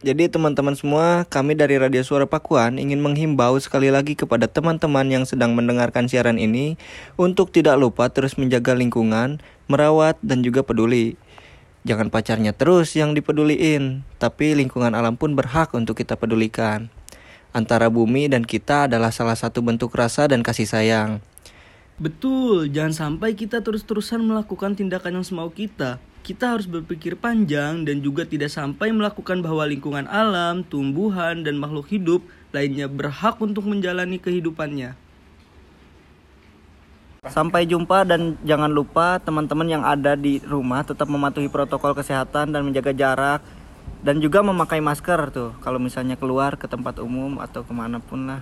Jadi teman-teman semua, kami dari Radio Suara Pakuan ingin menghimbau sekali lagi kepada teman-teman yang sedang mendengarkan siaran ini untuk tidak lupa terus menjaga lingkungan, merawat, dan juga peduli. Jangan pacarnya terus yang dipeduliin, tapi lingkungan alam pun berhak untuk kita pedulikan. Antara bumi dan kita adalah salah satu bentuk rasa dan kasih sayang. Betul, jangan sampai kita terus-terusan melakukan tindakan yang semau kita. Kita harus berpikir panjang dan juga tidak sampai melakukan bahwa lingkungan alam, tumbuhan, dan makhluk hidup lainnya berhak untuk menjalani kehidupannya. Sampai jumpa dan jangan lupa teman-teman yang ada di rumah tetap mematuhi protokol kesehatan dan menjaga jarak dan juga memakai masker tuh kalau misalnya keluar ke tempat umum atau ke mana pun lah.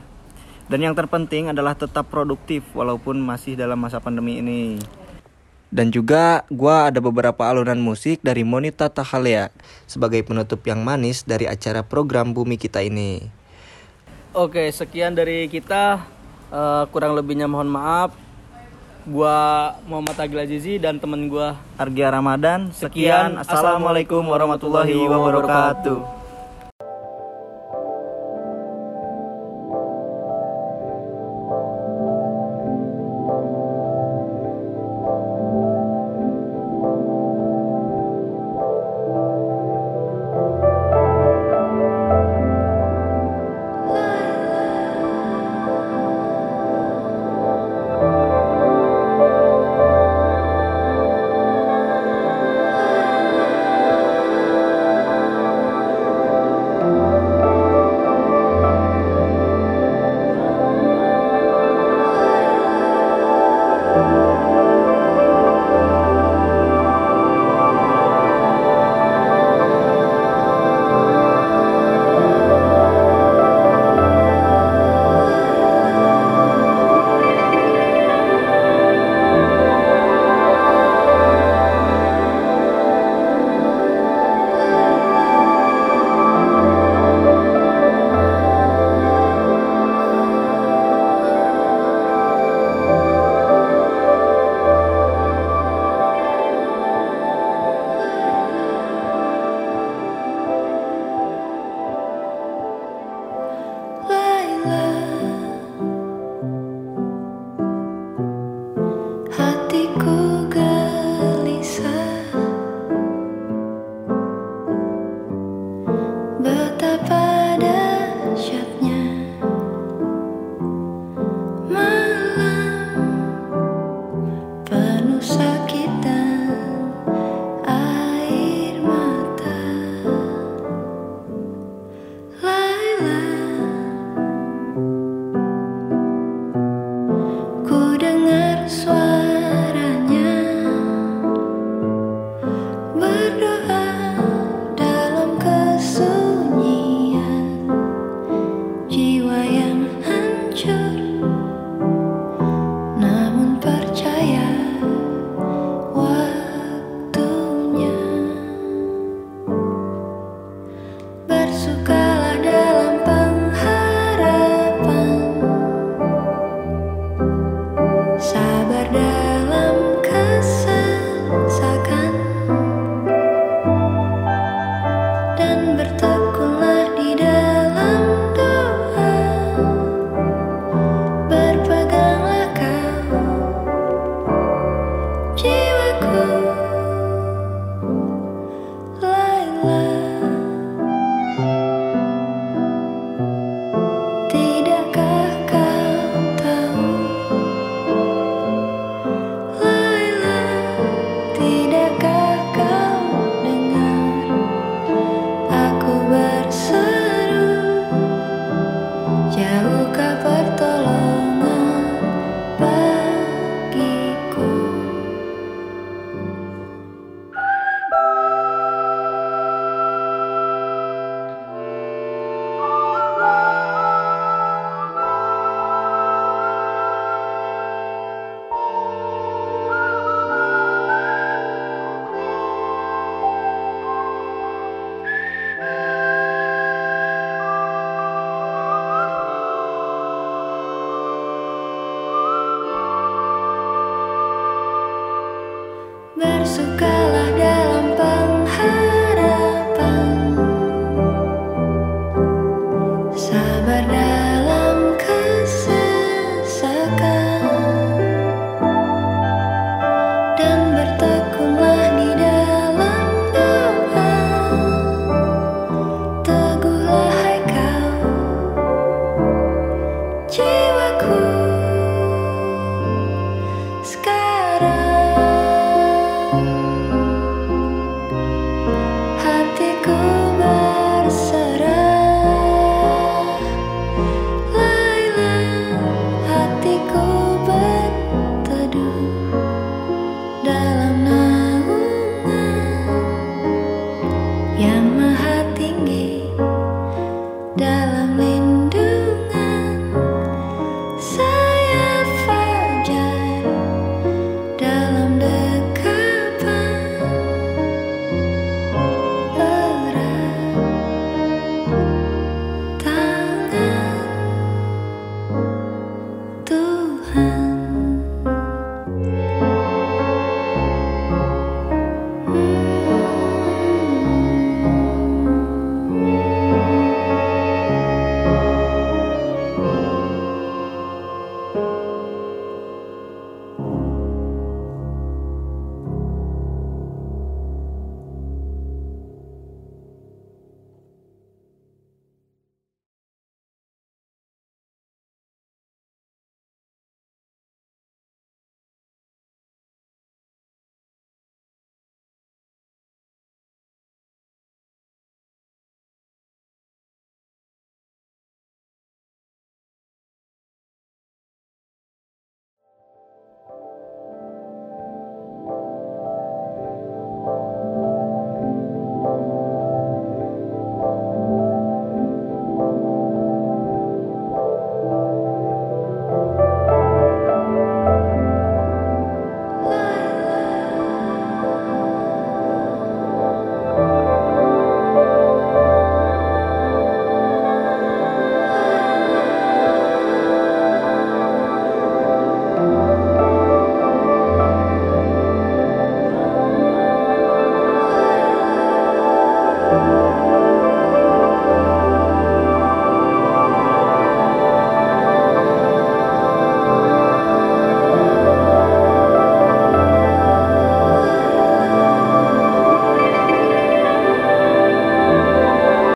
Dan yang terpenting adalah tetap produktif walaupun masih dalam masa pandemi ini. Dan juga gua ada beberapa alunan musik dari Monita Tahalea sebagai penutup yang manis dari acara program Bumi Kita ini. Oke, sekian dari kita. Eh, kurang lebihnya mohon maaf. Gua Muhammad Agil Azizi dan temen gua Argia Ramadan. Sekian, Assalamualaikum warahmatullahi wabarakatuh.